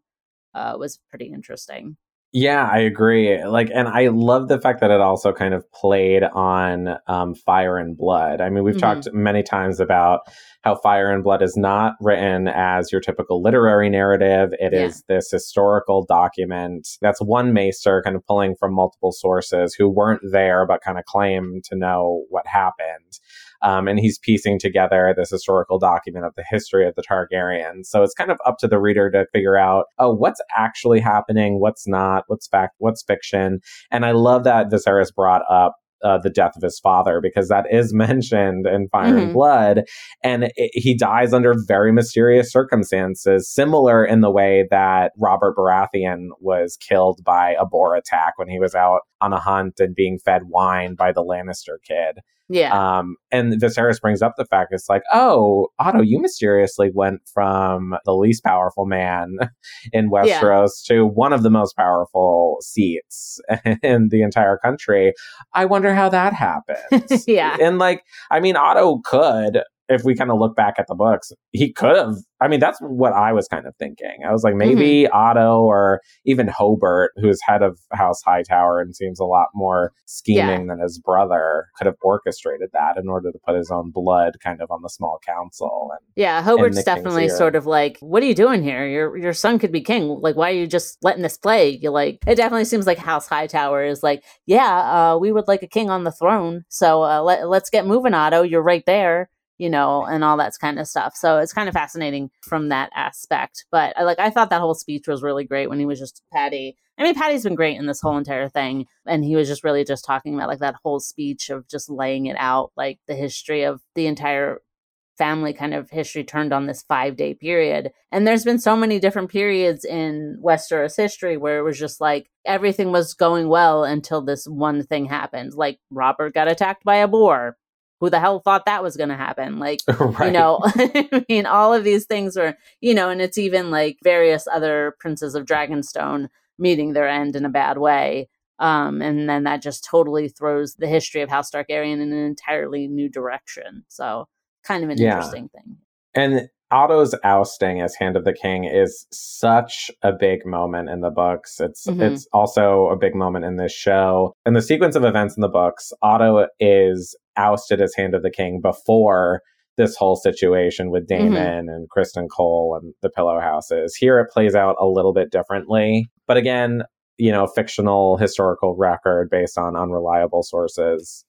uh, was pretty interesting. Yeah, I agree. Like, and I love the fact that it also kind of played on um, Fire and Blood. I mean, we've Mhm. talked many times about how Fire and Blood is not written as your typical literary narrative. It is Yeah. this historical document that's one maester kind of pulling from multiple sources who weren't there but kind of claim to know what happened. Um, and he's piecing together this historical document of the history of the Targaryens. So it's kind of up to the reader to figure out, oh, what's actually happening, what's not, what's fact, what's fiction. And I love that Viserys brought up uh, the death of his father because that is *laughs* mentioned in Fire and Mhm. Blood, and it, he dies under very mysterious circumstances, similar in the way that Robert Baratheon was killed by a boar attack when he was out on a hunt and being fed wine by the Lannister kid. Yeah. Um, and Viserys brings up the fact it's like, oh, Otto, you mysteriously went from the least powerful man *laughs* in Yeah. Westeros to one of the most powerful seats *laughs* in the entire country. I wonder how that happened. *laughs* yeah. and like, I mean, Otto could, if we kind of look back at the books, he could have. I mean, that's what I was kind of thinking. I was like, maybe Otto or even Hobert, who's head of House Hightower and seems a lot more scheming than his brother, could have orchestrated that in order to put his own blood kind of on the small council. And Yeah, Hobert's definitely sort of like, what are you doing here? Your your son could be king. Like, why are you just letting this play? You like it definitely seems like House Hightower is like, yeah, uh, we would like a king on the throne. So uh, let let's get moving, Otto. You're right there, you know, and all that's kind of stuff. So it's kind of fascinating from that aspect. But I like I thought that whole speech was really great when he was just Paddy. I mean, Paddy's been great in this whole entire thing, and he was just really just talking about like that whole speech of just laying it out, like the history of the entire family kind of history turned on this five day period. And there's been so many different periods in Westeros history where it was just like everything was going well until this one thing happened. Like Robert got attacked by a boar. Who the hell thought that was going to happen? Like, *laughs* right. you know, *laughs* I mean, all of these things were, you know, and it's even like various other princes of Dragonstone meeting their end in a bad way. Um, and then that just totally throws the history of House Targaryen in an entirely new direction. So, kind of an Yeah. interesting thing. And Otto's ousting as Hand of the King is such a big moment in the books. It's Mhm. it's also a big moment in this show. In the sequence of events in the books, Otto is ousted as Hand of the King before this whole situation with Mm-hmm. Daemon and Criston Cole and the Pillow Houses. Here it plays out a little bit differently. But again, you know, fictional historical record based on unreliable sources.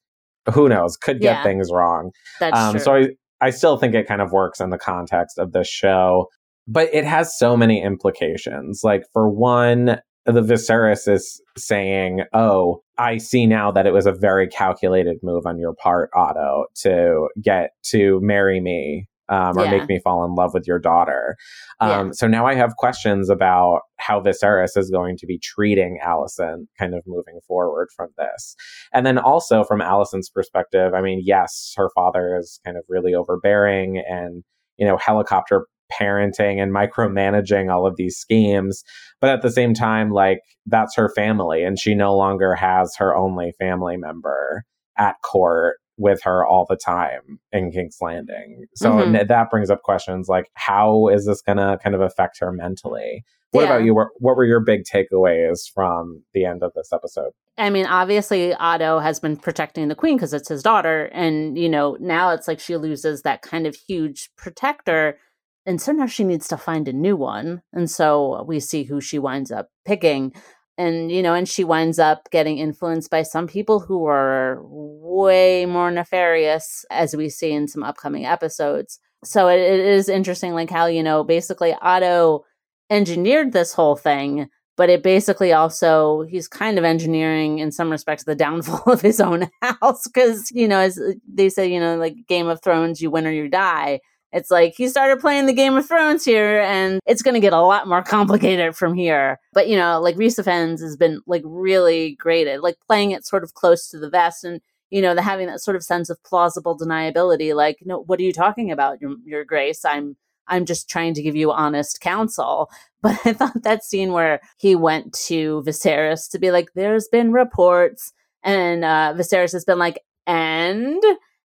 Who knows? Could get Yeah. things wrong. That's Um, true. so I, I still think it kind of works in the context of this show, but it has so many implications. Like for one, the Viserys is saying, "Oh, I see now that it was a very calculated move on your part, Otto, to get to marry me." Um, or Yeah. make me fall in love with your daughter. Um, Yeah. So now I have questions about how Viserys is going to be treating Alicent kind of moving forward from this. And then also from Alicent's perspective, I mean, yes, her father is kind of really overbearing and, you know, helicopter parenting and micromanaging all of these schemes. But at the same time, like, that's her family, and she no longer has her only family member at court with her all the time in King's Landing. So Mhm. n- that brings up questions like, how is this going to kind of affect her mentally? What Yeah. about you? What, what were your big takeaways from the end of this episode? I mean, obviously, Otto has been protecting the queen because it's his daughter. And, you know, now it's like she loses that kind of huge protector. And so now she needs to find a new one. And so we see who she winds up picking. And, you know, and she winds up getting influenced by some people who are way more nefarious, as we see in some upcoming episodes. So it, it is interesting, like how, you know, basically Otto engineered this whole thing but it basically also he's kind of engineering in some respects the downfall *laughs* of his own house because you know as uh, they say you know like game of thrones you win or you die it's like he started playing the game of thrones here and it's going to get a lot more *laughs* complicated from here. But you know like Rhys Ifans has been like really great at like playing it sort of close to the vest and you know the having that sort of sense of plausible deniability like no what are you talking about your, your grace? I'm i'm just trying to give you honest counsel. *laughs* But I thought that scene where he went to Viserys to be like, there's been reports, and uh, Viserys has been like, and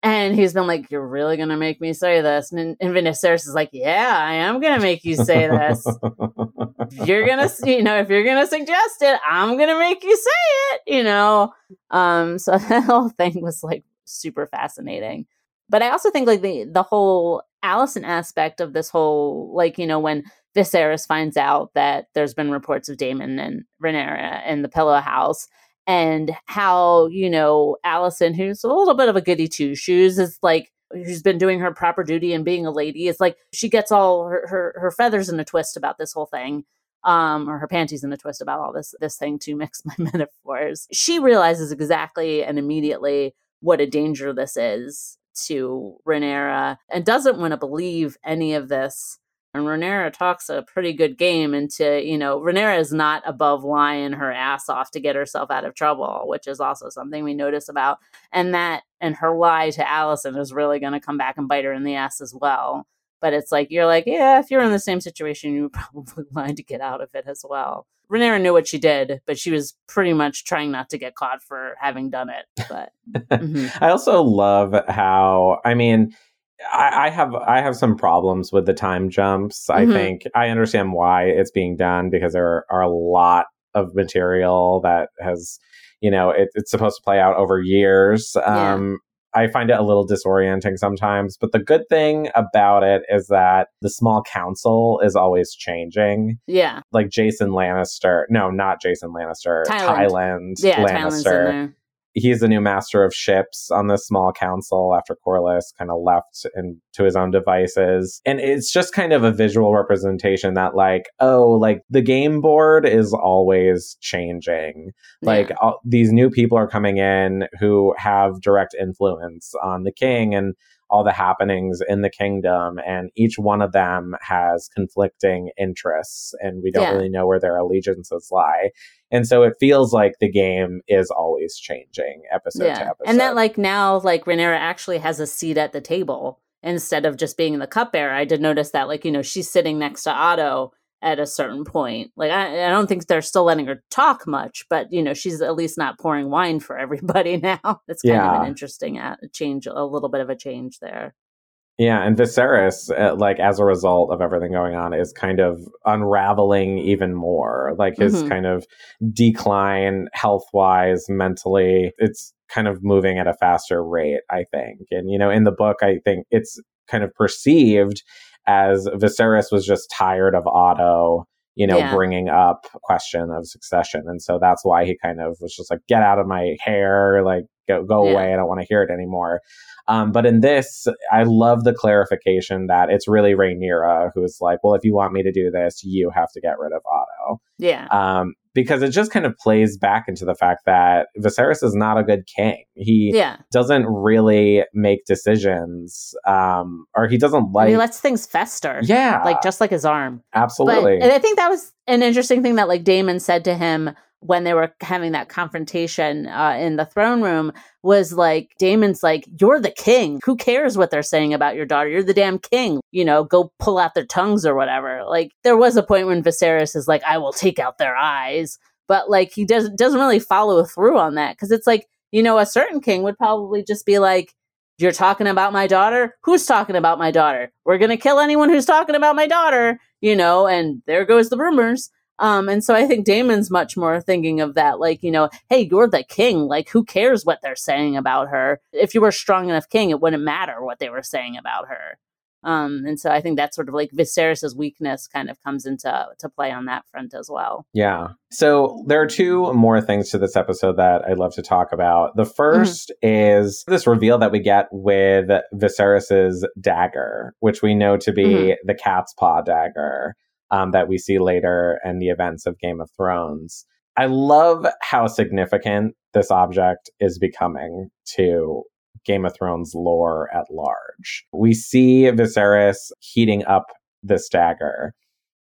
and he's been like, you're really gonna make me say this, and, and is like, yeah, I am gonna make you say this. *laughs* You're gonna, s- you know, if you're gonna suggest it, I'm gonna make you say it, you know. Um, so *laughs* that whole thing was like super fascinating. But I also think like the the whole Alicent aspect of this whole like you know when Viserys finds out that there's been reports of Daemon and Rhaenyra in the Pillow House, and how you know Alicent, who's a little bit of a goody two shoes, is like who's been doing her proper duty and being a lady. It's like she gets all her her, her feathers in a twist about this whole thing. Um, or her panties in a twist about all this this thing to mix *laughs* my metaphors. She realizes exactly and immediately what a danger this is to Rhaenyra and doesn't want to believe any of this and Rhaenyra talks a pretty good game into, you know, Rhaenyra is not above lying her ass off to get herself out of trouble, which is also something we notice about. And that and her lie to Alicent is really going to come back and bite her in the ass as well. But it's like you're like, yeah, if you're in the same situation, you would *laughs* probably lie to get out of it as well. Rhaenyra knew what she did, but she was pretty much trying not to get caught for having done it. But *laughs* mhm. I also love how I mean I, I have I have some problems with the time jumps. I Mhm. think I understand why it's being done because there are a lot of material that has you know it, it's supposed to play out over years. Yeah. Um, I find it a little disorienting sometimes, but the good thing about it is that the small council is always changing. yeah, Like Jason Lannister, no, not Jason Lannister, Tyland. Tyland yeah, Tyland's in Lannister there. He's the new master of ships on this small council after Corlys kind of left and to his own devices. And it's just kind of a visual representation that like, oh, like the game board is always changing. Like all, these new people are coming in who have direct influence on the king and all the happenings in the kingdom and each one of them has conflicting interests and we don't Yeah. really know where their allegiances lie and so it feels like the game is always changing episode to yeah. episode. And that like now like Rhaenyra actually has a seat at the table instead of just being the cupbearer. I did notice that like, you know, she's sitting next to Otto at a certain point. Like I, I don't think they're still letting her talk much, but you know, she's at least not pouring wine for *laughs* everybody now. It's kind of an interesting uh, change, a little bit of a change there. yeah, and Viserys, uh, like as a result of everything going on, is kind of unraveling even more. Like his Mhm. kind of decline, health wise, mentally, it's kind of moving at a faster rate, I think. And, you know, in the book, I think it's kind of perceived as Viserys was just tired of Otto, you know, Yeah. bringing up question of succession. And so that's why he kind of was just like, get out of my hair, like, go, go Yeah. away. I don't want to hear it anymore. Um, but in this, I love the clarification that it's really Rhaenyra who's like, well, if you want me to do this, you have to get rid of Otto Yeah. um, because it just kind of plays back into the fact that Viserys is not a good king. He Yeah. doesn't really make decisions, um, or he doesn't like. he lets things fester. yeah, Like just like his arm. absolutely. But and I think that was an interesting thing that like Daemon said to him when they were having that confrontation uh, in the throne room was like Daemon's like you're the king. Who cares what they're saying about your daughter? You're the damn king. You know, go pull out their tongues or whatever. Like there was a point when Viserys is like I will take out their eyes, but like he doesn't doesn't really follow through on that because it's like you know a certain king would probably just be like you're talking about my daughter? Who's talking about my daughter? We're going to kill anyone who's talking about my daughter, you know, and there goes the rumors. Um, and so I think Daemon's much more thinking of that, like, you know, hey, you're the king. Like, who cares what they're saying about her? If you were a strong enough king, it wouldn't matter what they were saying about her. Um, and so I think that's sort of like Viserys's weakness kind of comes into to play on that front as well. Yeah. So there are two more things to this episode that I'd love to talk about. The 1st is this reveal that we get with Viserys's dagger, which we know to be Mhm. the cat's paw dagger um, that we see later in the events of Game of Thrones. I love how significant this object is becoming to Game of Thrones lore at large. We see Viserys heating up this dagger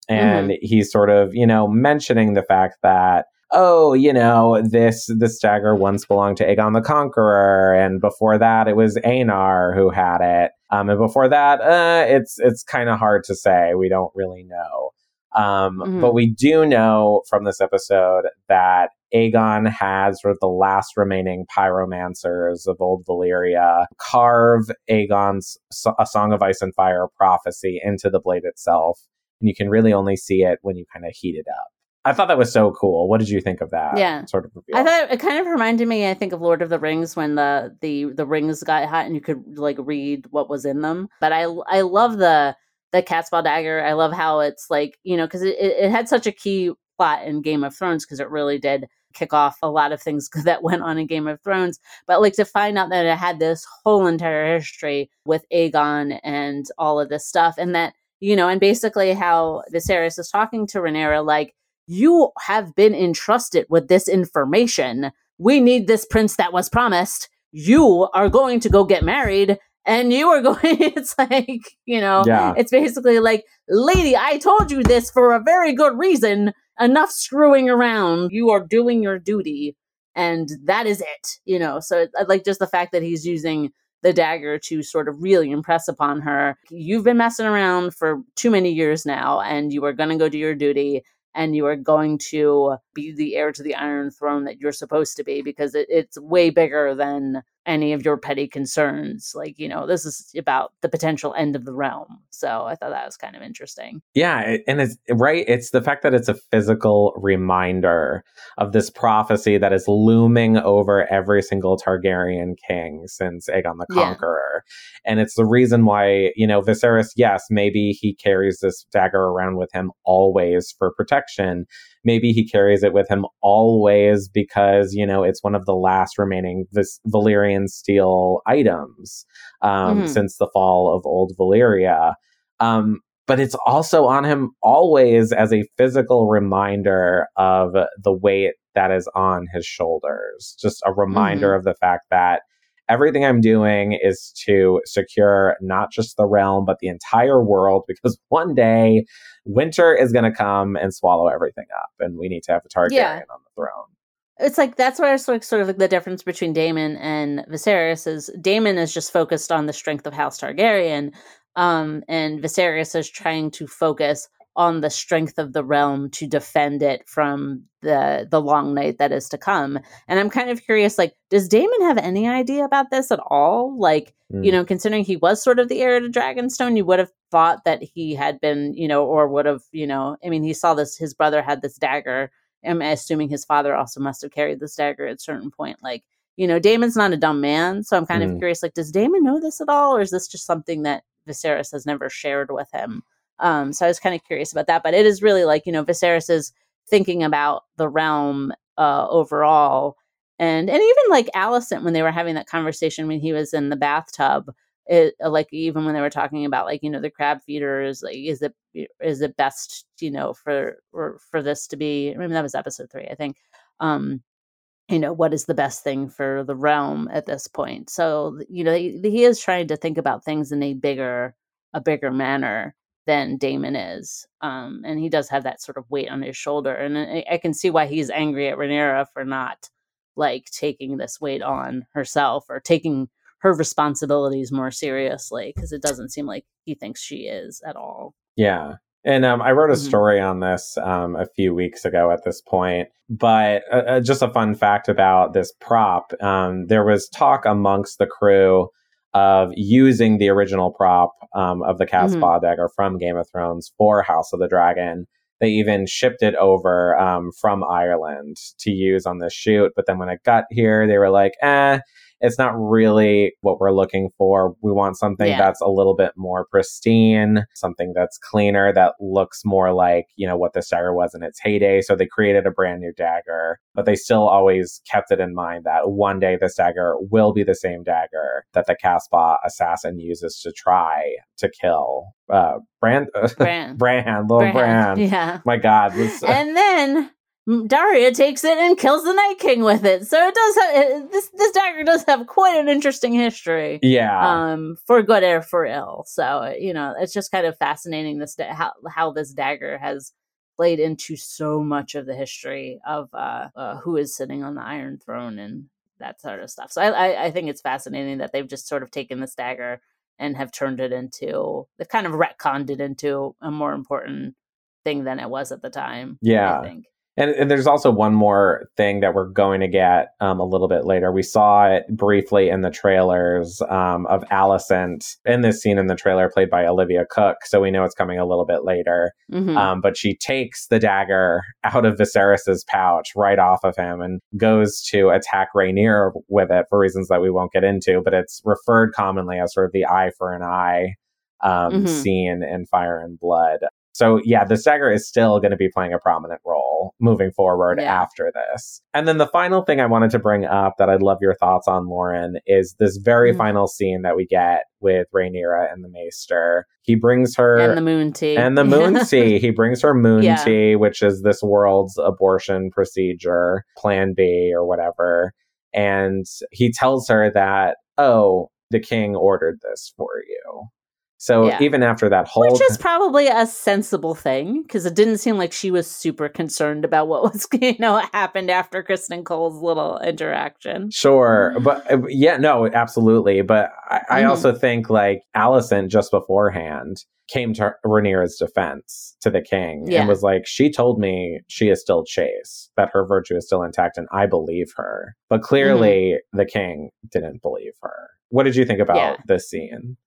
and he's sort of you know mentioning the fact that oh you know this this dagger once belonged to Aegon the Conqueror and before that it was Aenar who had it um, and before that uh, it's it's kind of hard to say we don't really know um, Mhm. but we do know from this episode that Aegon has sort of the last remaining pyromancers of old Valyria carve Aegon's so- A Song of Ice and Fire prophecy into the blade itself and you can really only see it when you kind of heat it up. I thought that was so cool. What did you think of that? Yeah. sort of reveal? I thought it kind of reminded me, I think, of Lord of the Rings when the the the rings got hot and you could like read what was in them. But I I love the the cat's paw dagger. I love how it's like you know because it, it it had such a key plot in Game of Thrones because it really did kick off a lot of things *laughs* that went on in Game of Thrones. But like to find out that it had this whole entire history with Aegon and all of this stuff, and that you know, and basically how Viserys is talking to Rhaenyra like you have been entrusted with this information. We need this prince that was promised. You are going to go get married and you are *laughs* going it's like, you know, Yeah. it's basically like, lady, I told you this for a very good reason. Enough screwing around. You are doing your duty and that is it, you know. So I uh, like just the fact that he's using the dagger to sort of really impress upon her. You've been messing around for too many years now, and you are going to go do your duty, and you are going to be the heir to the Iron Throne that you're supposed to be because it, it's way bigger than any of your petty concerns. Like, you know, this is about the potential end of the realm. So I thought that was kind of interesting. Yeah, and it's right. It's the fact that it's a physical reminder of this prophecy that is looming over every single Targaryen king since Aegon the Yeah. Conqueror, and it's the reason why you know Viserys. Yes, maybe he carries this dagger around with him always for protection. Maybe he carries it with him always because you know it's one of the last remaining Vis- Valyrian steel items um, Mhm. since the fall of Old Valyria. Um, but it's also on him always as a physical reminder of the weight that is on his shoulders. Just a reminder of the fact that everything I'm doing is to secure not just the realm, but the entire world, because *laughs* one day winter is going to come and swallow everything up, and we need to have a Targaryen Yeah. on the throne. It's like that's where it's like sort of like the difference between Daemon and Viserys is Daemon is just focused on the strength of House Targaryen, um, and Viserys is trying to focus on the strength of the realm to defend it from the the long night that is to come. And I'm kind of curious, like, does Daemon have any idea about this at all? Like, you Mm. know, considering he was sort of the heir to Dragonstone, you would have thought that he had been, you know, or would have, you know, I mean, he saw this, his brother had this dagger. I'm assuming his father also must have carried this dagger at a certain point. Like, you know, Daemon's not a dumb man, so I'm kind of Mm. curious. Like, does Daemon know this at all, or is this just something that Viserys has never shared with him? Um, so I was kind of curious about that. But it is really like you know, Viserys is thinking about the realm uh, overall, and and even like Alicent when they were having that conversation when he was in the bathtub. It, uh, like even when they were talking about like you know the crab feeders like is it is it best you know for for, for this to be I mean that was episode three I think um you know what is the best thing for the realm at this point so you know he, he is trying to think about things in a bigger a bigger manner than Daemon is um and he does have that sort of weight on his shoulder and I, I can see why he's angry at Rhaenyra for not like taking this weight on herself or taking her responsibilities more seriously because it doesn't seem like he thinks she is at all Yeah. And um, I wrote a Mhm. story on this um, a few weeks ago at this point. But uh, uh, just a fun fact about this prop um, there was talk amongst the crew of using the original prop um, of the cat's paw dagger from Game of Thrones for House of the Dragon. They even shipped it over um, from Ireland to use on this shoot. But then when it got here, they were like, eh, it's not really what we're looking for. We want something Yeah. that's a little bit more pristine, something that's cleaner, that looks more like, you know, what this dagger was in its heyday. So they created a brand new dagger, but they still always kept it in mind that one day this dagger will be the same dagger that the cat's paw assassin uses to try to kill uh, Brand, *laughs* Bran. Bran, little Brand. Bran. *laughs* yeah My God, this, and then Daria takes it and kills the Night King with it. So it does have it, this. This dagger does have quite an interesting history, yeah, um, for good or for ill. So you know, it's just kind of fascinating this da- how how this dagger has played into so much of the history of uh, uh, who is sitting on the Iron Throne and that sort of stuff. So I, I I think it's fascinating that they've just sort of taken this dagger and have turned it into they've kind of retconned it into a more important thing than it was at the time. Yeah. I think. And, and there's also one more thing that we're going to get um, a little bit later. We saw it briefly in the trailers um, of Alicent in this scene in the trailer, played by Olivia Cooke. So we know it's coming a little bit later. Mhm. Um, but she takes the dagger out of Viserys's pouch, right off of him, and goes to attack Rhaenyra with it for reasons that we won't get into. But it's referred commonly as sort of the eye for an eye um, Mhm. scene in Fire and Blood. So yeah, the dagger is still going to be playing a prominent role moving forward Yeah. after this. And then the final thing I wanted to bring up that I'd love your thoughts on, Lauren, is this very Mhm. final scene that we get with Rhaenyra and the Maester. He brings her and the moon tea and the moon *laughs* tea. He brings her moon Yeah. tea, which is this world's abortion procedure, plan B or whatever. And he tells her that, oh, the king ordered this for you. So Yeah. even after that whole Which is probably a sensible thing because it didn't seem like she was super concerned about what *laughs* was, you know, what happened after Criston Cole's little interaction. Sure, but uh, yeah, no, absolutely. But I, I Mhm. also think like Alicent just beforehand came to Rhaenyra's defense to the king Yeah. and was like, she told me she is still chaste, that her virtue is still intact, and I believe her. But clearly, Mm-hmm. the king didn't believe her. What did you think about Yeah. this scene?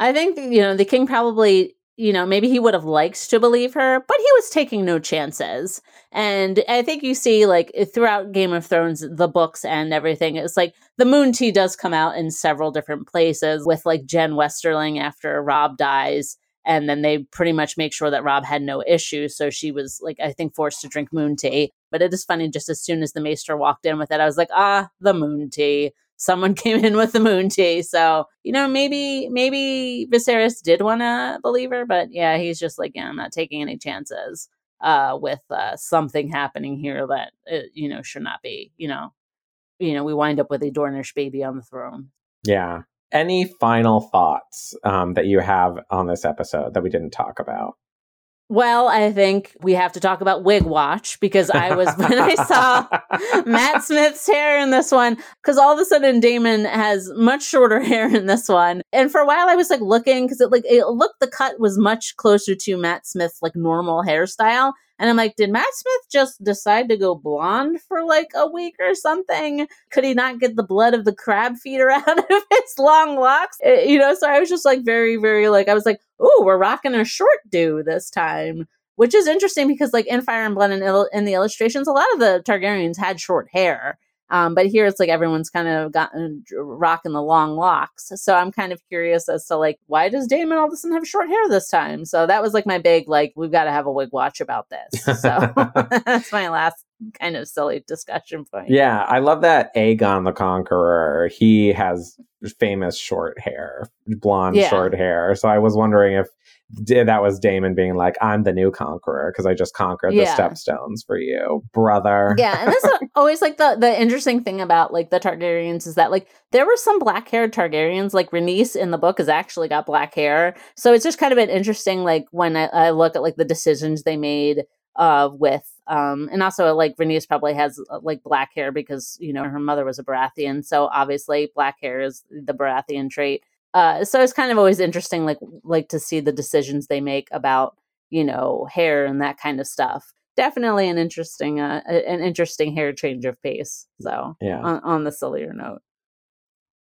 I think, you know, the king probably, you know, maybe he would have liked to believe her, but he was taking no chances. And I think you see, like, throughout Game of Thrones, the books and everything, it's like the moon tea does come out in several different places with, like, Jen Westerling after Robb dies. And then they pretty much make sure that Robb had no issues. So she was, like, I think forced to drink moon tea. But it is funny, just as soon as the maester walked in with it, I was like, ah, the moon tea someone *laughs* came in with the moon tea. So, you know, maybe maybe Viserys did want to believe her, but yeah, he's just like, yeah, I'm not taking any chances uh with uh something happening here that uh, you know should not be, you know. You know, we wind up with a Dornish baby on the throne. Yeah. Any final thoughts um, that you have on this episode that we didn't talk about? Well, I think we have to talk about wig watch because I was *laughs* when I saw Matt Smith's hair in this one because all of a sudden Daemon has much shorter *laughs* hair in this one, and for a while I was like looking because it like it looked the cut was much closer to Matt Smith's like normal hairstyle, and I'm like, did Matt Smith just decide to go blonde for like a week or something? Could he not get the blood of the crab feeder *laughs* out of his long locks? Eh, you know, so I was just like very, very like I was like, oh, we're rocking a short do this time which is interesting because like in Fire and Blood and il- in the illustrations, a lot of the Targaryens had short hair. Um, but here it's like everyone's kind of gotten rocking the long locks. So I'm kind of curious as to like why does Daemon all of a sudden have short hair this time? So that was like my big like we've got to have a wig watch about this. So *laughs* *laughs* that's my last kind of silly discussion point. Yeah, I love that Aegon the Conqueror. He has famous short hair, blonde Yeah. short hair. So I was wondering if that was Daemon being like, "I'm the new conqueror because I just conquered Yeah. the stepstones for you, brother." yeah and this is *laughs* always like the the interesting thing about like the targaryens is that like there were some black haired targaryens like Rhaenys in the book has actually got black hair so it's just kind of an interesting like when i, I look at like the decisions they made uh with um and also like Rhaenys probably has uh, like black hair because you know her mother was a Baratheon so obviously black hair is the Baratheon trait uh so it's kind of always interesting like like to see the decisions they make about you know hair and that kind of stuff definitely an interesting uh, an interesting hair change of pace so Yeah. on, on the sillier note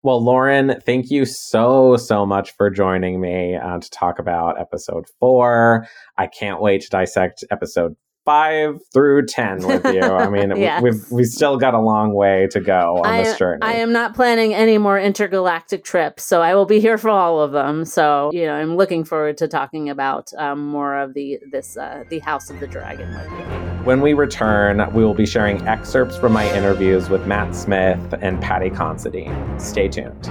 Well, Lauren, thank you so, so much for joining me uh, to talk about episode four. I can't wait to dissect episode five through 10 with you. *laughs* I mean, we've, we've still got a long way to go on I, this journey. I am not planning any more intergalactic trips so i will be here for all of them so you know i'm looking forward to talking about um, more of the this uh, the house of the dragon with you When we return, we will be sharing excerpts from my interviews with Matt Smith and Paddy Considine. Stay tuned.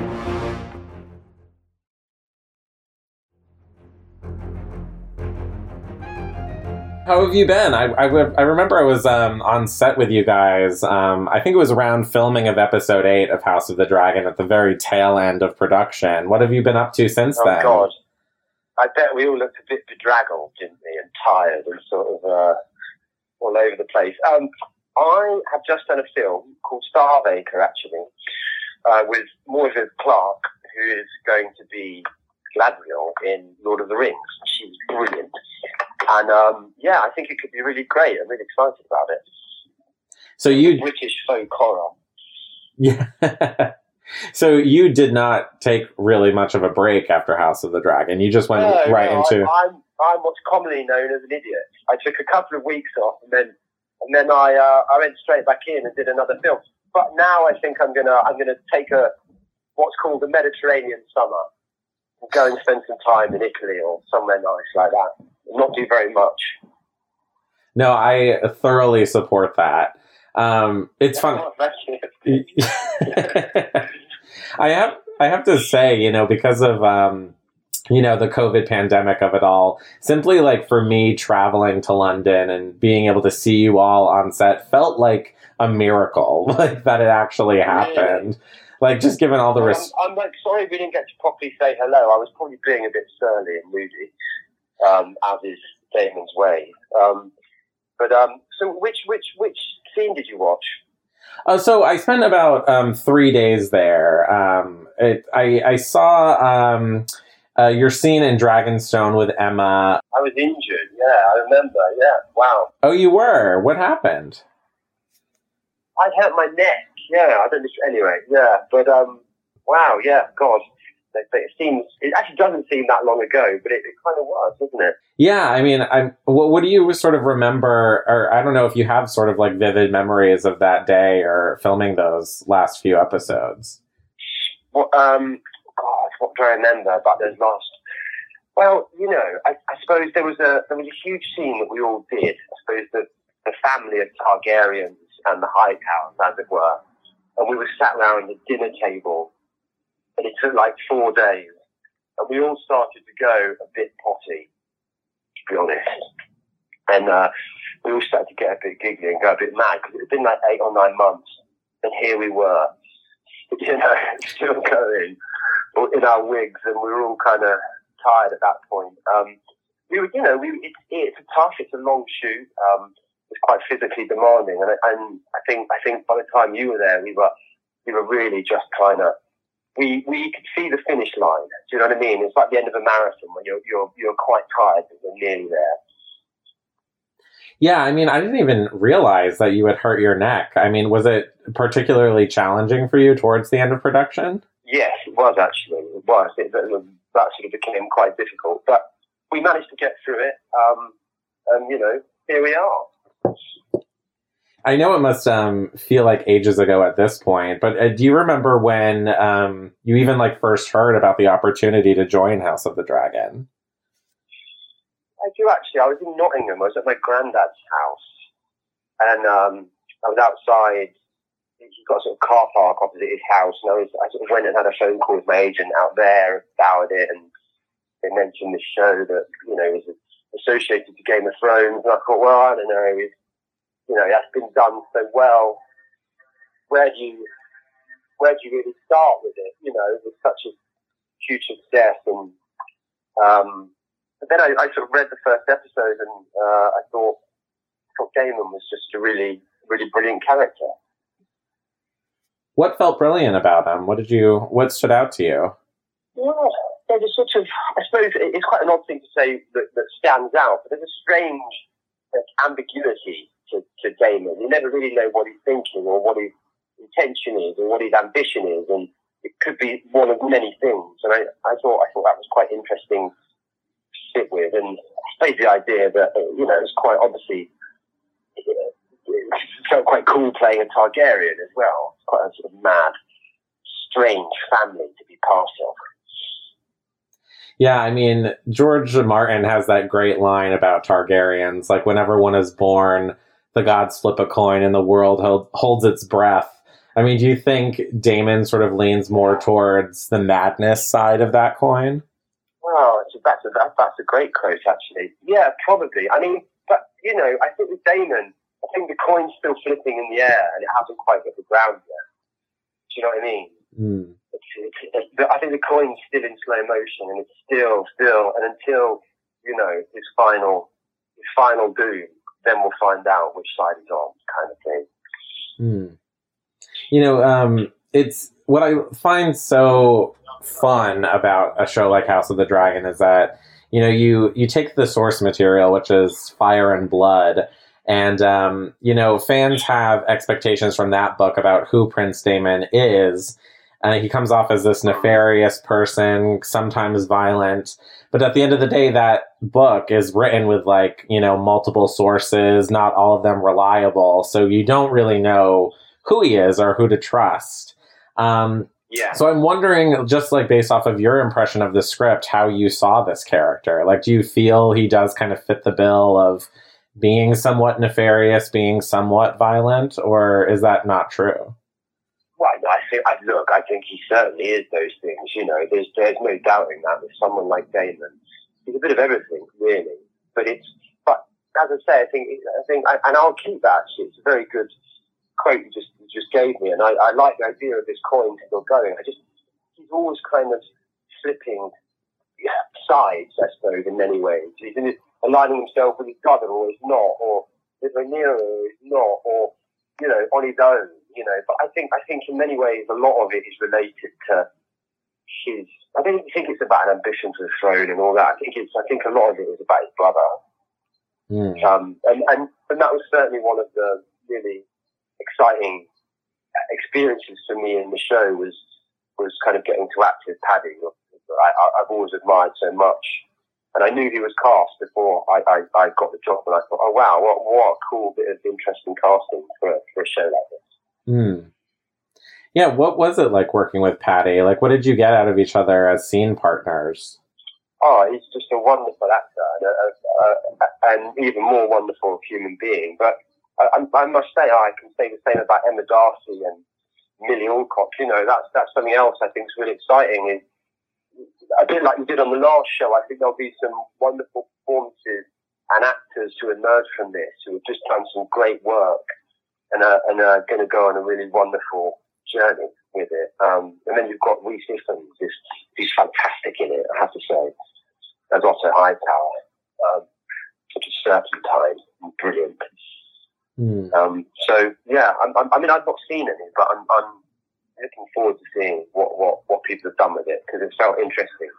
How have you been? I, I, I remember I was um, on set with you guys. Um, I think it was around filming of episode eight of House of the Dragon at the very tail end of production. What have you been up to since then? Oh then? God, I bet we all looked a bit bedraggled, didn't we, and tired and sort of uh, all over the place. Um, I have just done a film called Starve Acre, actually, uh, with Morfydd Clark, who is going to be Galadriel in Lord of the Rings. She's brilliant, and um, yeah, I think it could be really great. I'm really excited about it. So you British folk horror. Yeah. *laughs* so you did not take really much of a break after House of the Dragon. You just went No, right no, into. I'm, I'm I'm what's commonly known as an idiot. I took a couple of weeks off, and then and then I uh, I went straight back in and did another film. But now I think I'm gonna I'm gonna take a what's called a Mediterranean summer, and go and spend some time in Italy or somewhere nice like that. Not do very much. No, I thoroughly support that. Um, it's fun. *laughs* I have I have to say, you know, because of um, you know the COVID pandemic of it all, simply like for me traveling to London and being able to see you all on set felt like a miracle, *laughs* like that it actually happened. Like just given all the I'm, I'm like sorry we didn't get to properly say hello. I was probably being a bit surly and moody, um, as is Daemon's way. Um, but um, so which which which scene did you watch? Uh, so I spent about um, three days there. Um, it, I, I saw um, uh, your scene in Dragonstone with Emma. I was injured. Yeah, I remember. Yeah, wow. Oh, you were. What happened? I hurt my neck. Yeah, I don't. know- Anyway, yeah, but um, wow. Yeah, God. It, it seems. It actually doesn't seem that long ago, but it, it kind of was, doesn't it? Yeah, I mean, I'm. What, what do you sort of remember, or I don't know if you have sort of like vivid memories of that day or filming those last few episodes. What, um, God, what do I remember about those last? Well, you know, I, I suppose there was a there was a huge scene that we all did. I suppose the the family of Targaryens and the High Towers, as it were, and we were sat around the dinner table, and it took like four days, and we all started to go a bit potty, to be honest, and uh, we all started to get a bit giggly and go a bit mad because it had been like eight or nine months, and here we were, *laughs* you know, still going in our wigs, and we were all kind of tired at that point. Um, we were, you know, we it's it's a tough, it's a long shoot. Um, it's quite physically demanding, and, I- and I think I think by the time you were there, we were we were really just kind of we we could see the finish line. Do you know what I mean? It's like the end of a marathon when you're you're you're quite tired, but you're nearly there. Yeah, I mean, I didn't even realize that you had hurt your neck. I mean, was it particularly challenging for you towards the end of production? Yes, it was actually. It was. It, that, that sort of became quite difficult, but we managed to get through it. Um, and you know, here we are. I know it must um, feel like ages ago at this point, but uh, do you remember when um, you even like first heard about the opportunity to join House of the Dragon? I do actually. I was in Nottingham. I was at my granddad's house, and um, I was outside. He's got a sort of car park opposite his house, and I was I sort of went and had a phone call with my agent out there about it, and they mentioned the show that you know was associated to Game of Thrones, and I thought, well, I don't know, it's, you know, that's been done so well. Where do you where do you really start with it? You know, with such a huge success, and um, but then I, I sort of read the first episode, and uh, I thought, I thought Daemon was just a really, really brilliant character. What felt brilliant about him? What did you? What stood out to you? Yeah, there's a sort of, I suppose it's quite an odd thing to say that, that stands out, but there's a strange like, ambiguity to, to Daemon. You never really know what he's thinking or what his intention is or what his ambition is, and it could be one of many things. And I, I thought I thought that was quite interesting to sit with, and I suppose the idea that uh, you know it's quite obviously it felt quite cool playing a Targaryen as well. It's quite a sort of mad, strange family to be part of. Yeah, I mean, George Martin has that great line about Targaryens. Like, whenever one is born, the gods flip a coin and the world hold, holds its breath. I mean, do you think Daemon sort of leans more towards the madness side of that coin? Well, that's a, that's a great quote, actually. Yeah, probably. I mean, but, you know, I think with Daemon, I think the coin's still flipping in the air and it hasn't quite hit the ground yet. Do you know what I mean? Mm. It's, it's, it's, I think the coin's still in slow motion, and it's still, still, and until you know his final, his final doom, then we'll find out which side he's on, kind of thing. Mm. You know, um, it's what I find so fun about a show like House of the Dragon is that you know you you take the source material, which is Fire and Blood. And um, you know, fans have expectations from that book about who Prince Daemon is, and he comes off as this nefarious person, sometimes violent. But at the end of the day, that book is written with like, you know, multiple sources, not all of them reliable. So you don't really know who he is or who to trust. Um, yeah. So I'm wondering, just like based off of your impression of the script, how you saw this character. Like, do you feel he does kind of fit the bill of being somewhat nefarious, being somewhat violent, or is that not true? Well, I think, I, look, I think he certainly is those things. You know, there's there's no doubting that with someone like Daemon, he's a bit of everything, really. But it's, but as I say, I think, I think, and I'll keep that. Actually, it's a very good quote you just you just gave me, and I, I like the idea of this coin still going. I just, he's always kind of flipping sides, I suppose, in many ways. He's in aligning himself with his brother, or he's not, or with or he's not, or you know, on his own you know. But I think I think in many ways a lot of it is related to his. I don't think it's about an ambition for the throne and all that. I think it's. I think a lot of it is about his brother. Mm. Um, and, and and that was certainly one of the really exciting experiences for me in the show was was kind of getting to act with Paddy. I, have always admired so much. And I knew he was cast before I, I, I, got the job, and I thought, oh wow, what, what a cool bit of interesting casting for, for a show like this. Hmm. Yeah, what was it like working with Paddy? Like, what did you get out of each other as scene partners? Oh, he's just a wonderful actor and, a, a, a, even more wonderful human being. But I, I, must say, I can say the same about Emma Darcy and Milly Alcock. You know, that's that's something else I think is really exciting. Is a bit like you did on the last show. I think there'll be some wonderful performances and actors who emerge from this who have just done some great work and are, and are going to go on a really wonderful journey with it. Um, and then you've got Rhys Ifans, who's, fantastic in it, I have to say, as Otto Hightower. Um, such a serpentine, brilliant. Mm. Um, so yeah, I'm, I'm, i mean, I've not seen any, but I'm, I'm, looking forward to seeing what, what, what people have done with it because it felt interesting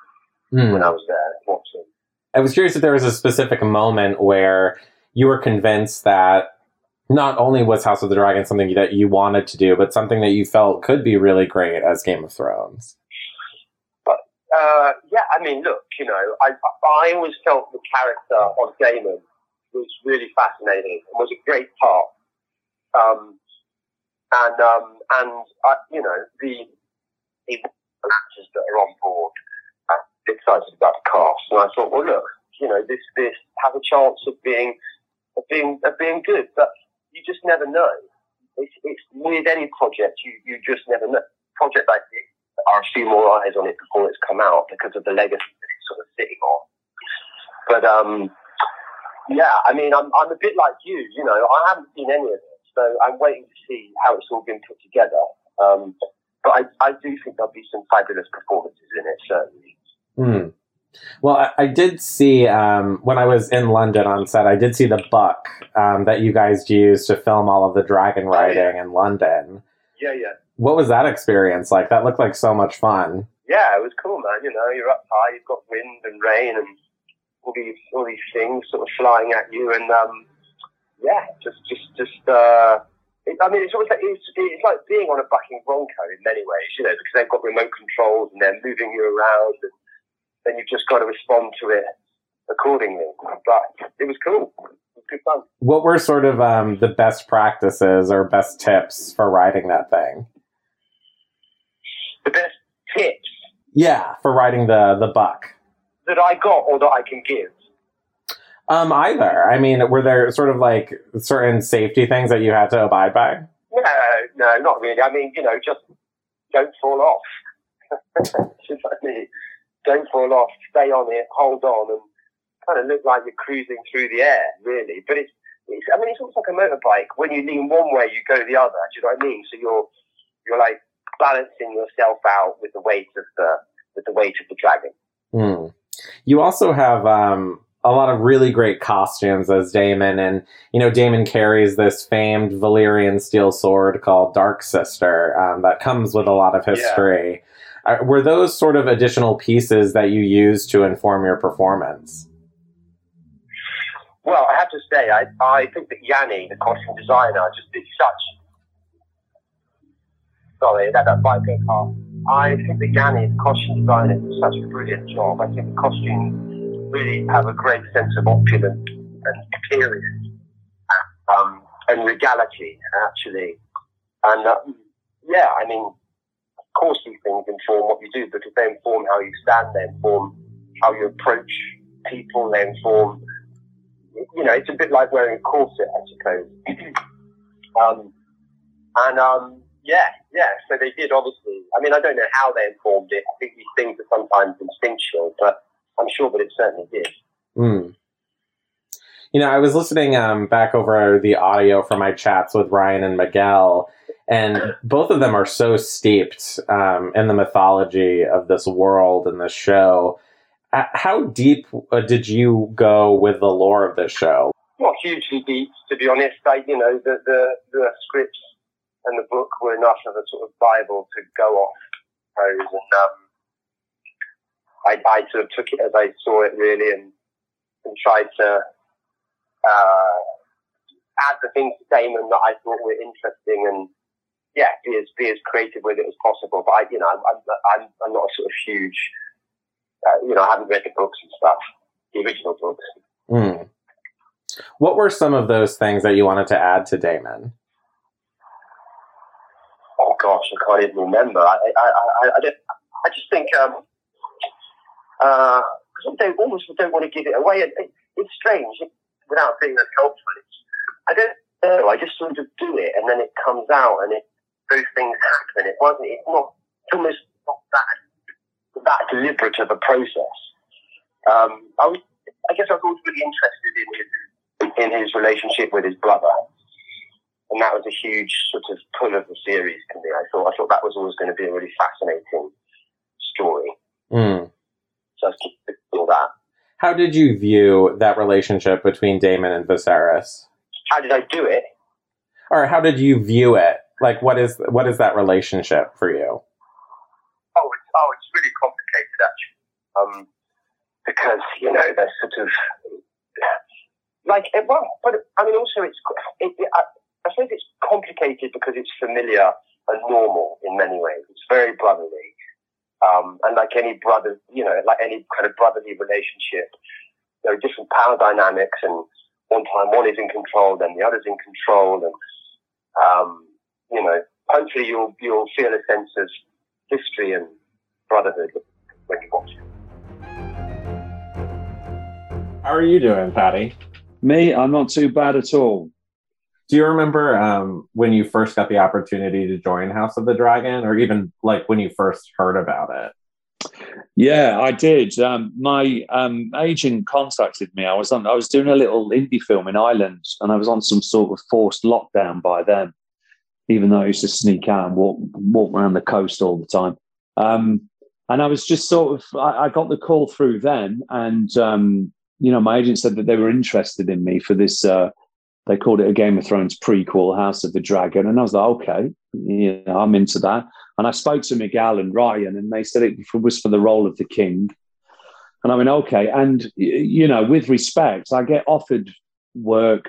mm. when I was there watching. I was curious if there was a specific moment where you were convinced that not only was House of the Dragon something that you wanted to do, but something that you felt could be really great as Game of Thrones. But uh, yeah, I mean, look, you know, I I always felt the character of Daemon was really fascinating and was a great part. Um, and um, and uh, you know the the actors that are on board are excited about the cast, and I thought, well, look, you know, this this has a chance of being of being of being good, but you just never know. It's, it's with any project, you you just never know. Project like this, there are a few more eyes on it before it's come out because of the legacy that it's sort of sitting on. But um, yeah, I mean, I'm I'm a bit like you. You know, I haven't seen any of it, so I'm waiting to see how it's all been put together. Um, but I, I do think there'll be some fabulous performances in it, certainly. Hmm. Well, I, I did see um, when I was in London on set. I did see the buck um, that you guys used to film all of the dragon riding Oh, yeah. in London. Yeah, yeah. What was that experience like? That looked like so much fun. Yeah, it was cool, man. You know, you're up high, you've got wind and rain and all these all these things sort of flying at you, and um, yeah, just just just. Uh, it, I mean, it's almost like it's, it's like being on a bucking bronco in many ways, you know, because they've got remote controls and they're moving you around, and then you've just got to respond to it accordingly. But it was cool. It was good fun. What were sort of um, the best practices or best tips for riding that thing? The best tips Yeah, for riding the the buck. that I got or that I can give. Um, either. I mean, were there sort of like certain safety things that you had to abide by? No, no, not really. I mean, you know, just don't fall off. *laughs* Just like me. Don't fall off. Stay on it. Hold on, and kind of look like you're cruising through the air, really. But it's, it's I mean, it's almost like a motorbike. When you lean one way, you go the other. Do you know what I mean? So you're you're like balancing yourself out with the weight of the with the weight of the dragon. Hmm. You also have um, a lot of really great costumes as Daemon, and you know Daemon carries this famed Valyrian steel sword called Dark Sister um, that comes with a lot of history. Uh, were those sort of additional pieces that you used to inform your performance? Well, I have to say, I, I think that Yanni, the costume designer, just did such. Sorry, that that might go past. I think that Yanni, the costume designer, did such a brilliant job. I think the costumes really have a great sense of opulence and period um, and regality, actually. And um, yeah, I mean, these things inform what you do because they inform how you stand, they inform how you approach people, they inform you know, it's a bit like wearing a corset, I suppose. *clears throat* um, and um, yeah, yeah. So they did obviously. I mean, I don't know how they informed it. I think these things are sometimes instinctual, but I'm sure that it certainly did. Hmm. You know, I was listening um, back over the audio from my chats with Ryan and Miguel, and both of them are so steeped um, in the mythology of this world and this show. Uh, How deep uh, did you go with the lore of this show? Not hugely deep, to be honest. I, you know, the, the the scripts and the book were enough of a sort of bible to go off, I and um, I, I sort of took it as I saw it really, and and tried to uh, add the things to Daemon that I thought were interesting, and yeah, be as be as creative with it as possible. But I, you know, I'm I'm, I'm, not a sort of huge, uh, you know, I haven't read the books and stuff, the original books. Hmm. What were some of those things that you wanted to add to Daemon? oh gosh, I can't even remember. I, I, I, I, don't, I just think, um, uh, because I don't, almost don't want to give it away. It, it, it's strange without being helpful. It's, I don't know. I just sort of do it, and then it comes out, and it those things happen. It wasn't. It's not. It's almost not that that deliberate of a process. Um, I was. I guess I was always really interested in his in his relationship with his brother and that was a huge sort of pull of the series to me. I thought I thought that was always going to be a really fascinating story. Hmm. So I was to explore that. How did you view that relationship between Daemon and Viserys? How did I do it? Or how did you view it? Like, what is what is that relationship for you? Oh, it's, oh, it's really complicated actually. Um, because you know they're sort of like it, well, but I mean also it's it, it, I, I suppose it's complicated because it's familiar and normal in many ways. It's very brotherly, um, and like any brother, you know, like any kind of brotherly relationship, there are different power dynamics, and one time one is in control, then the other's in control, and Um, you know, hopefully you'll you'll feel a sense of history and brotherhood when you watch it. How are you doing, Paddy? Me, I'm not too bad at all. Do you remember um, when you first got the opportunity to join House of the Dragon, or even like when you first heard about it? Yeah, I did. Um, my um, agent contacted me. I was on. I was doing a little indie film in Ireland, and I was on some sort of forced lockdown by then. Even though I used to sneak out and walk walk around the coast all the time, um, and I was just sort of. I, I got the call through then, and um, you know, my agent said that they were interested in me for this. Uh, they called it a Game of Thrones prequel, House of the Dragon, and I was like, okay, you know, I'm into that. And I spoke to Miguel and Ryan, and they said it was for the role of the king. And I went, okay. And you know, with respect, I get offered work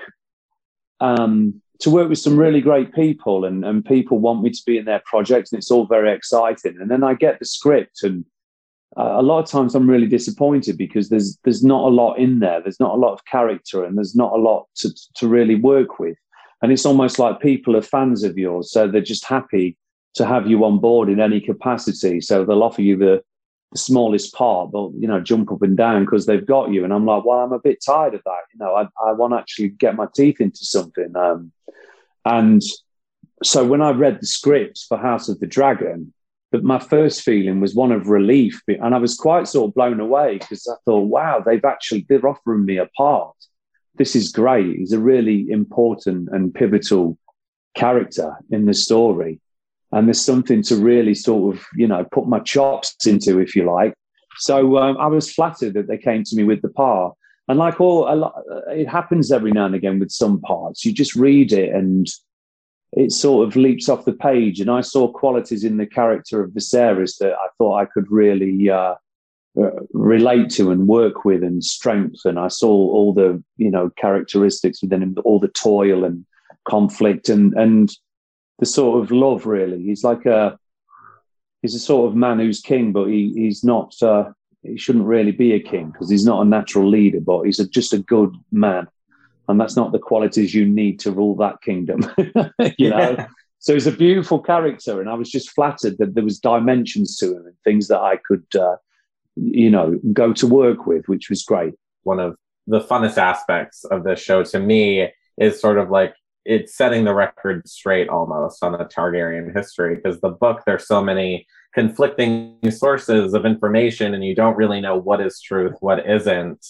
um, to work with some really great people, and, and people want me to be in their projects, and it's all very exciting. And then I get the script and a lot of times I'm really disappointed because there's there's not a lot in there. There's not a lot of character, and there's not a lot to to really work with. And it's almost like people are fans of yours, so they're just happy to have you on board in any capacity. So they'll offer you the, the smallest part, they'll you know jump up and down because they've got you. And I'm like, well, I'm a bit tired of that. You know, I I want to actually get my teeth into something. Um, and so when I read the scripts for House of the Dragon, but my first feeling was one of relief. And I was quite sort of blown away because I thought, wow, they've actually, they're offering me a part. This is great. He's a really important and pivotal character in the story. And there's something to really sort of, you know, put my chops into, if you like. So um, I was flattered that they came to me with the part. And like all, lot, it happens every now and again with some parts. You just read it and it sort of leaps off the page. And I saw qualities in the character of Viserys that I thought I could really uh, uh, relate to and work with and strengthen. I saw all the you know characteristics within him, all the toil and conflict and and the sort of love. Really, he's like a he's a sort of man who's king, but he he's not. Uh, he shouldn't really be a king because he's not a natural leader, but he's a, just a good man and that's not the qualities you need to rule that kingdom *laughs* you know? Yeah. so he's a beautiful character and i was just flattered that there was dimensions to him and things that i could uh, you know go to work with which was great. One of the funnest aspects of this show to me is sort of like it's setting the record straight almost on the Targaryen history because the book there's so many conflicting sources of information and you don't really know what is truth what isn't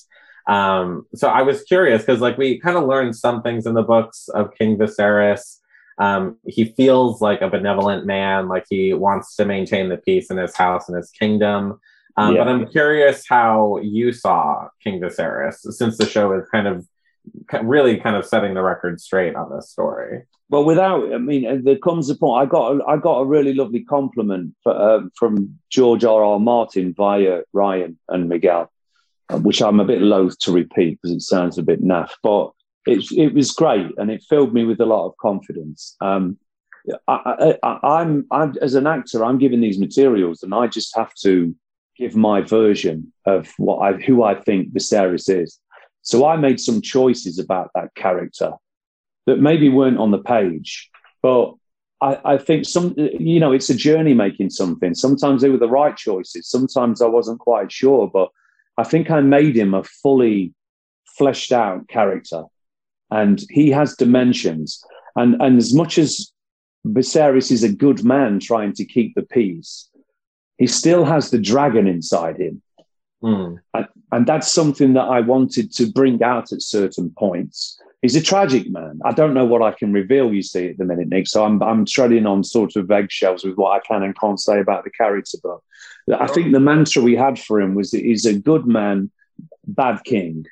um, so I was curious because, like, we kind of learned some things in the books of King Viserys. Um, he feels like a benevolent man, like he wants to maintain the peace in his house and his kingdom. Um, yeah. But I'm curious how you saw King Viserys, since the show is kind of really kind of setting the record straight on this story. Well, without, I mean, there comes a point. I got, a, I got a really lovely compliment for, uh, from George R. R. Martin via Ryan and Miguel which I'm a bit loath to repeat because it sounds a bit naff, but it, it was great and it filled me with a lot of confidence. Um, I, am as an actor, I'm given these materials and I just have to give my version of what I, who I think Viserys is. So I made some choices about that character that maybe weren't on the page, but I, I think some, you know, it's a journey making something. Sometimes they were the right choices. Sometimes I wasn't quite sure, but I think I made him a fully fleshed out character, and he has dimensions. And and as much as Viserys is a good man trying to keep the peace, he still has the dragon inside him. Mm. And, and that's something that I wanted to bring out at certain points. He's a tragic man. I don't know what I can reveal, you see, at the minute, Nick. So I'm, I'm treading on sort of eggshells with what I can and can't say about the character. But I think the mantra we had for him was that he's a good man, bad king.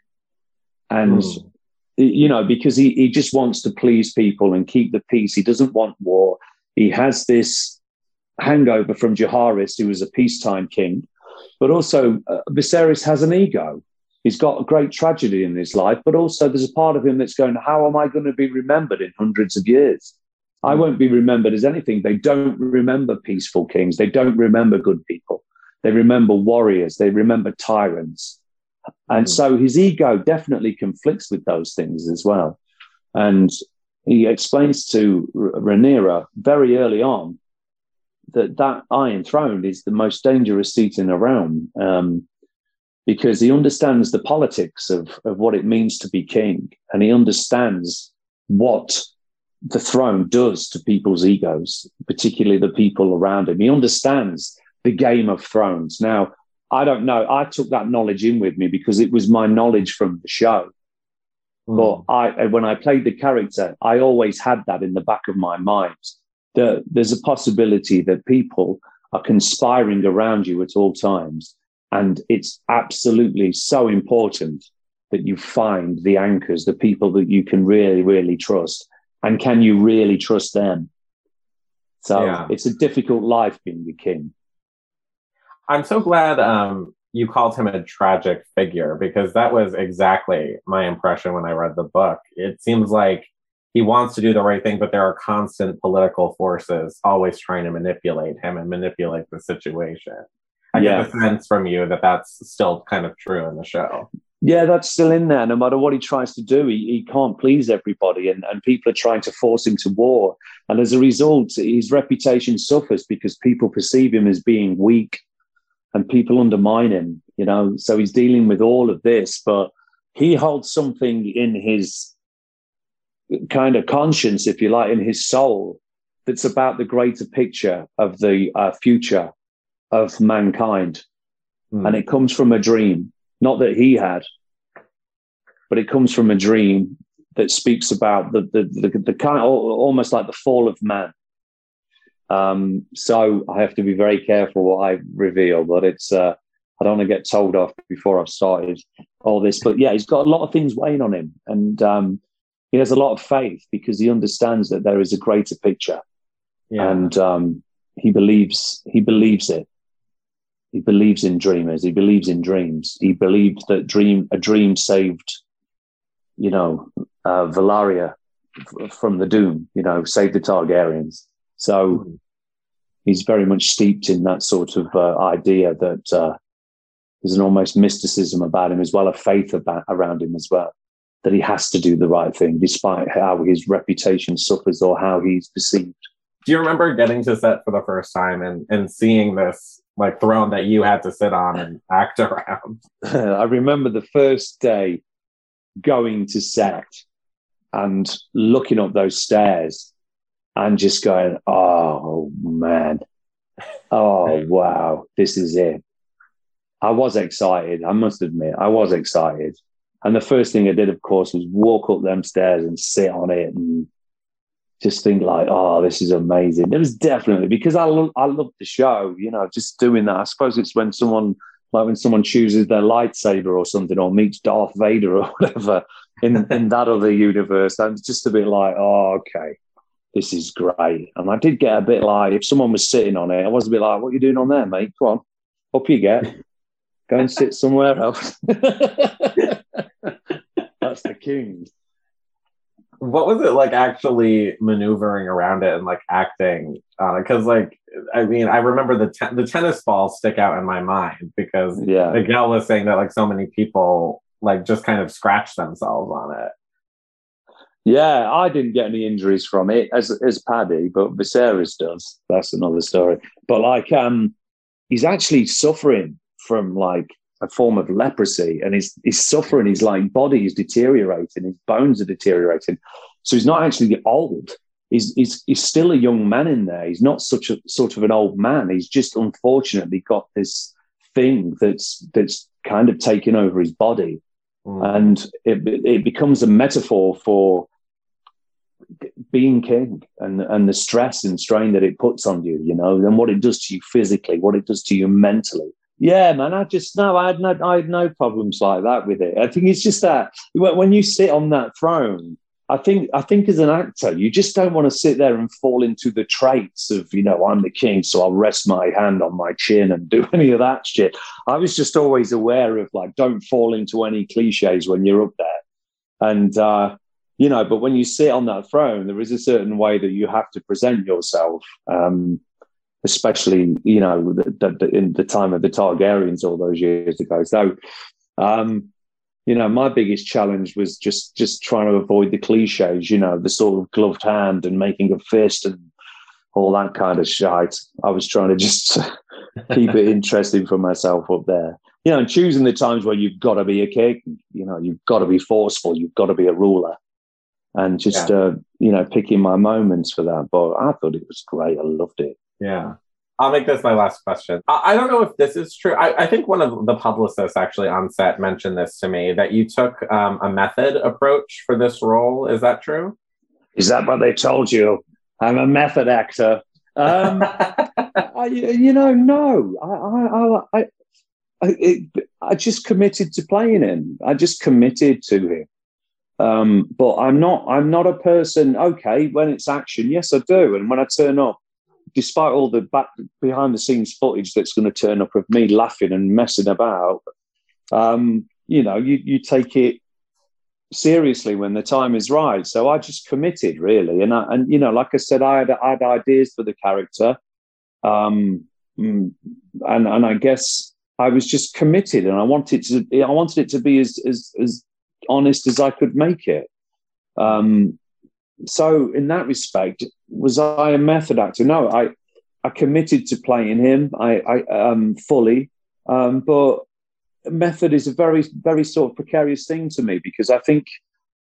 And, mm. you know, because he, he just wants to please people and keep the peace. He doesn't want war. He has this hangover from Jaehaerys, who was a peacetime king. But also, uh, Viserys has an ego. He's got a great tragedy in his life, but also there's a part of him that's going, How am I going to be remembered in hundreds of years? I won't be remembered as anything. They don't remember peaceful kings. They don't remember good people. They remember warriors. They remember tyrants. And mm. so his ego definitely conflicts with those things as well. And he explains to Rhaenyra very early on that that Iron Throne is the most dangerous seat in the realm um, because he understands the politics of, of what it means to be king and he understands what the throne does to people's egos, particularly the people around him. He understands the game of thrones. Now, I don't know. I took that knowledge in with me because it was my knowledge from the show. Mm. But I, when I played the character, I always had that in the back of my mind. That there's a possibility that people are conspiring around you at all times, and it's absolutely so important that you find the anchors, the people that you can really, really trust, and can you really trust them? So yeah. it's a difficult life being a king. I'm so glad um, you called him a tragic figure because that was exactly my impression when I read the book. It seems like he wants to do the right thing, but there are constant political forces always trying to manipulate him and manipulate the situation. I yeah. get the sense from you that that's still kind of true in the show. Yeah, that's still in there. No matter what he tries to do, he, he can't please everybody, and, and people are trying to force him to war. And as a result, his reputation suffers because people perceive him as being weak and people undermine him, you know. So he's dealing with all of this, but he holds something in his kind of conscience, if you like, in his soul that's about the greater picture of the uh, future of mankind. Mm. And it comes from a dream, not that he had, but it comes from a dream that speaks about the, the, the, the kind of almost like the fall of man um, so I have to be very careful what I reveal, but it's uh, I don't want to get told off before I've started all this. But yeah, he's got a lot of things weighing on him, and um, he has a lot of faith because he understands that there is a greater picture, yeah. and um, he believes he believes it. He believes in dreamers. He believes in dreams. He believed that dream a dream saved, you know, uh, Valyria from the doom. You know, saved the Targaryens so hmm. he's very much steeped in that sort of uh, idea that uh, there's an almost mysticism about him as well, a faith about, around him as well, that he has to do the right thing despite how his reputation suffers or how he's perceived. Do you remember getting to set for the first time and, and seeing this like throne that you had to sit on and act *laughs* around? *laughs* I remember the first day going to set and looking up those stairs and just going, oh man, oh *laughs* wow, this is it. I was excited. I must admit, I was excited. And the first thing I did, of course, was walk up them stairs and sit on it and just think like, oh, this is amazing. It was definitely because I lo- I love the show. You know, just doing that. I suppose it's when someone like when someone chooses their lightsaber or something, or meets Darth Vader or *laughs* whatever in *laughs* in that other universe. I'm just a bit like, oh, okay this is great. And I did get a bit like, if someone was sitting on it, I was a bit like, what are you doing on there, mate? Come on, up you get. Go and sit somewhere else. *laughs* That's the king. What was it like actually maneuvering around it and like acting on it? Because, like, I mean, I remember the te- the tennis balls stick out in my mind because yeah. Miguel was saying that like so many people like just kind of scratch themselves on it. Yeah, I didn't get any injuries from it as as Paddy, but Viserys does. That's another story. But like, um, he's actually suffering from like a form of leprosy, and he's he's suffering. His like body is deteriorating, his bones are deteriorating. So he's not actually old. He's he's he's still a young man in there. He's not such a sort of an old man. He's just unfortunately got this thing that's that's kind of taken over his body, mm. and it it becomes a metaphor for being king and and the stress and strain that it puts on you, you know, and what it does to you physically, what it does to you mentally. Yeah, man, I just no, I had no, I had no problems like that with it. I think it's just that when you sit on that throne, I think I think as an actor, you just don't want to sit there and fall into the traits of, you know, I'm the king, so I'll rest my hand on my chin and do *laughs* any of that shit. I was just always aware of like, don't fall into any cliches when you're up there. And uh, you know, but when you sit on that throne, there is a certain way that you have to present yourself, um, especially, you know, the, the, in the time of the Targaryens all those years ago. So, um, you know, my biggest challenge was just just trying to avoid the cliches, you know, the sort of gloved hand and making a fist and all that kind of shite. I was trying to just *laughs* keep it interesting for myself up there. You know, and choosing the times where you've got to be a king, you know, you've got to be forceful, you've got to be a ruler. And just, yeah. uh, you know, picking my moments for that. But I thought it was great. I loved it. Yeah. I'll make this my last question. I, I don't know if this is true. I, I, think one of the publicists actually on set mentioned this to me that you took um, a method approach for this role. Is that true? Is that what they told you? I'm a method actor. Um, *laughs* I, you know, no. I, I, I, I, it, I just committed to playing him. I just committed to him. Um, but I'm not. I'm not a person. Okay, when it's action, yes, I do. And when I turn up, despite all the back behind the scenes footage that's going to turn up of me laughing and messing about, um, you know, you, you take it seriously when the time is right. So I just committed really, and I, and you know, like I said, I had, I had ideas for the character, um, mm, and and I guess I was just committed, and I wanted to I wanted it to be as as as honest as I could make it. Um, so in that respect, was I a method actor? No, I I committed to playing him. I, I um, fully, um, but method is a very very sort of precarious thing to me because I think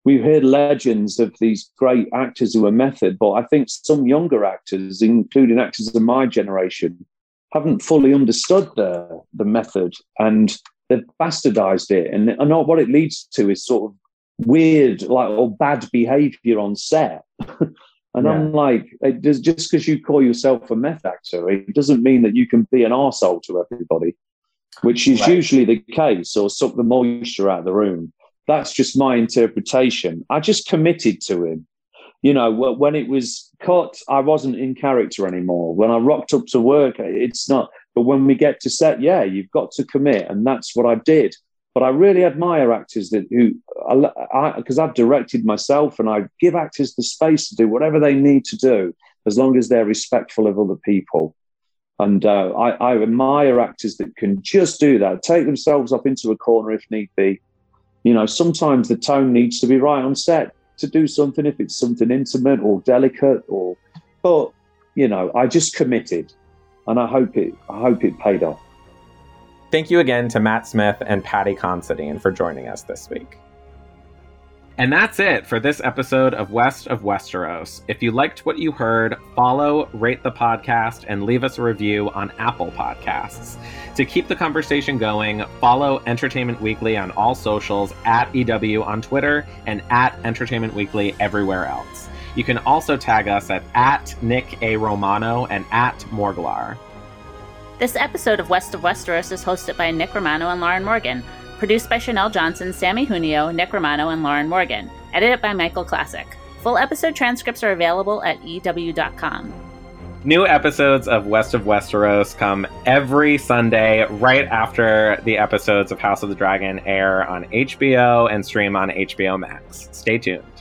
we've heard legends of these great actors who are method, but I think some younger actors, including actors of my generation, haven't fully understood the the method and they've bastardized it. And, and what it leads to is sort of weird, like or bad behavior on set. *laughs* and yeah. I'm like, just because you call yourself a meth actor, it doesn't mean that you can be an asshole to everybody, which is right. usually the case, or suck the moisture out of the room. That's just my interpretation. I just committed to him. You know, when it was cut, I wasn't in character anymore. When I rocked up to work, it's not. But when we get to set, yeah, you've got to commit, and that's what I did. But I really admire actors that who, because I've directed myself, and I give actors the space to do whatever they need to do, as long as they're respectful of other people. And uh, I, I admire actors that can just do that, take themselves up into a corner if need be. You know, sometimes the tone needs to be right on set to do something if it's something intimate or delicate or but you know i just committed and i hope it i hope it paid off Thank you again to Matt Smith and Paddy Considine for joining us this week. And that's it for this episode of West of Westeros. If you liked what you heard, follow, rate the podcast, and leave us a review on Apple Podcasts. To keep the conversation going, follow Entertainment Weekly on all socials at EW on Twitter and at Entertainment Weekly everywhere else. You can also tag us at, at Nick A. Romano and at Morglar. This episode of West of Westeros is hosted by Nick Romano and Lauren Morgan, produced by Chanel Johnson, Sammy Junio, Nick Romano, and Lauren Morgan, edited by Michael Classic. Full episode transcripts are available at EW.com. New episodes of West of Westeros come every Sunday right after the episodes of House of the Dragon air on HBO and stream on HBO Max. Stay tuned.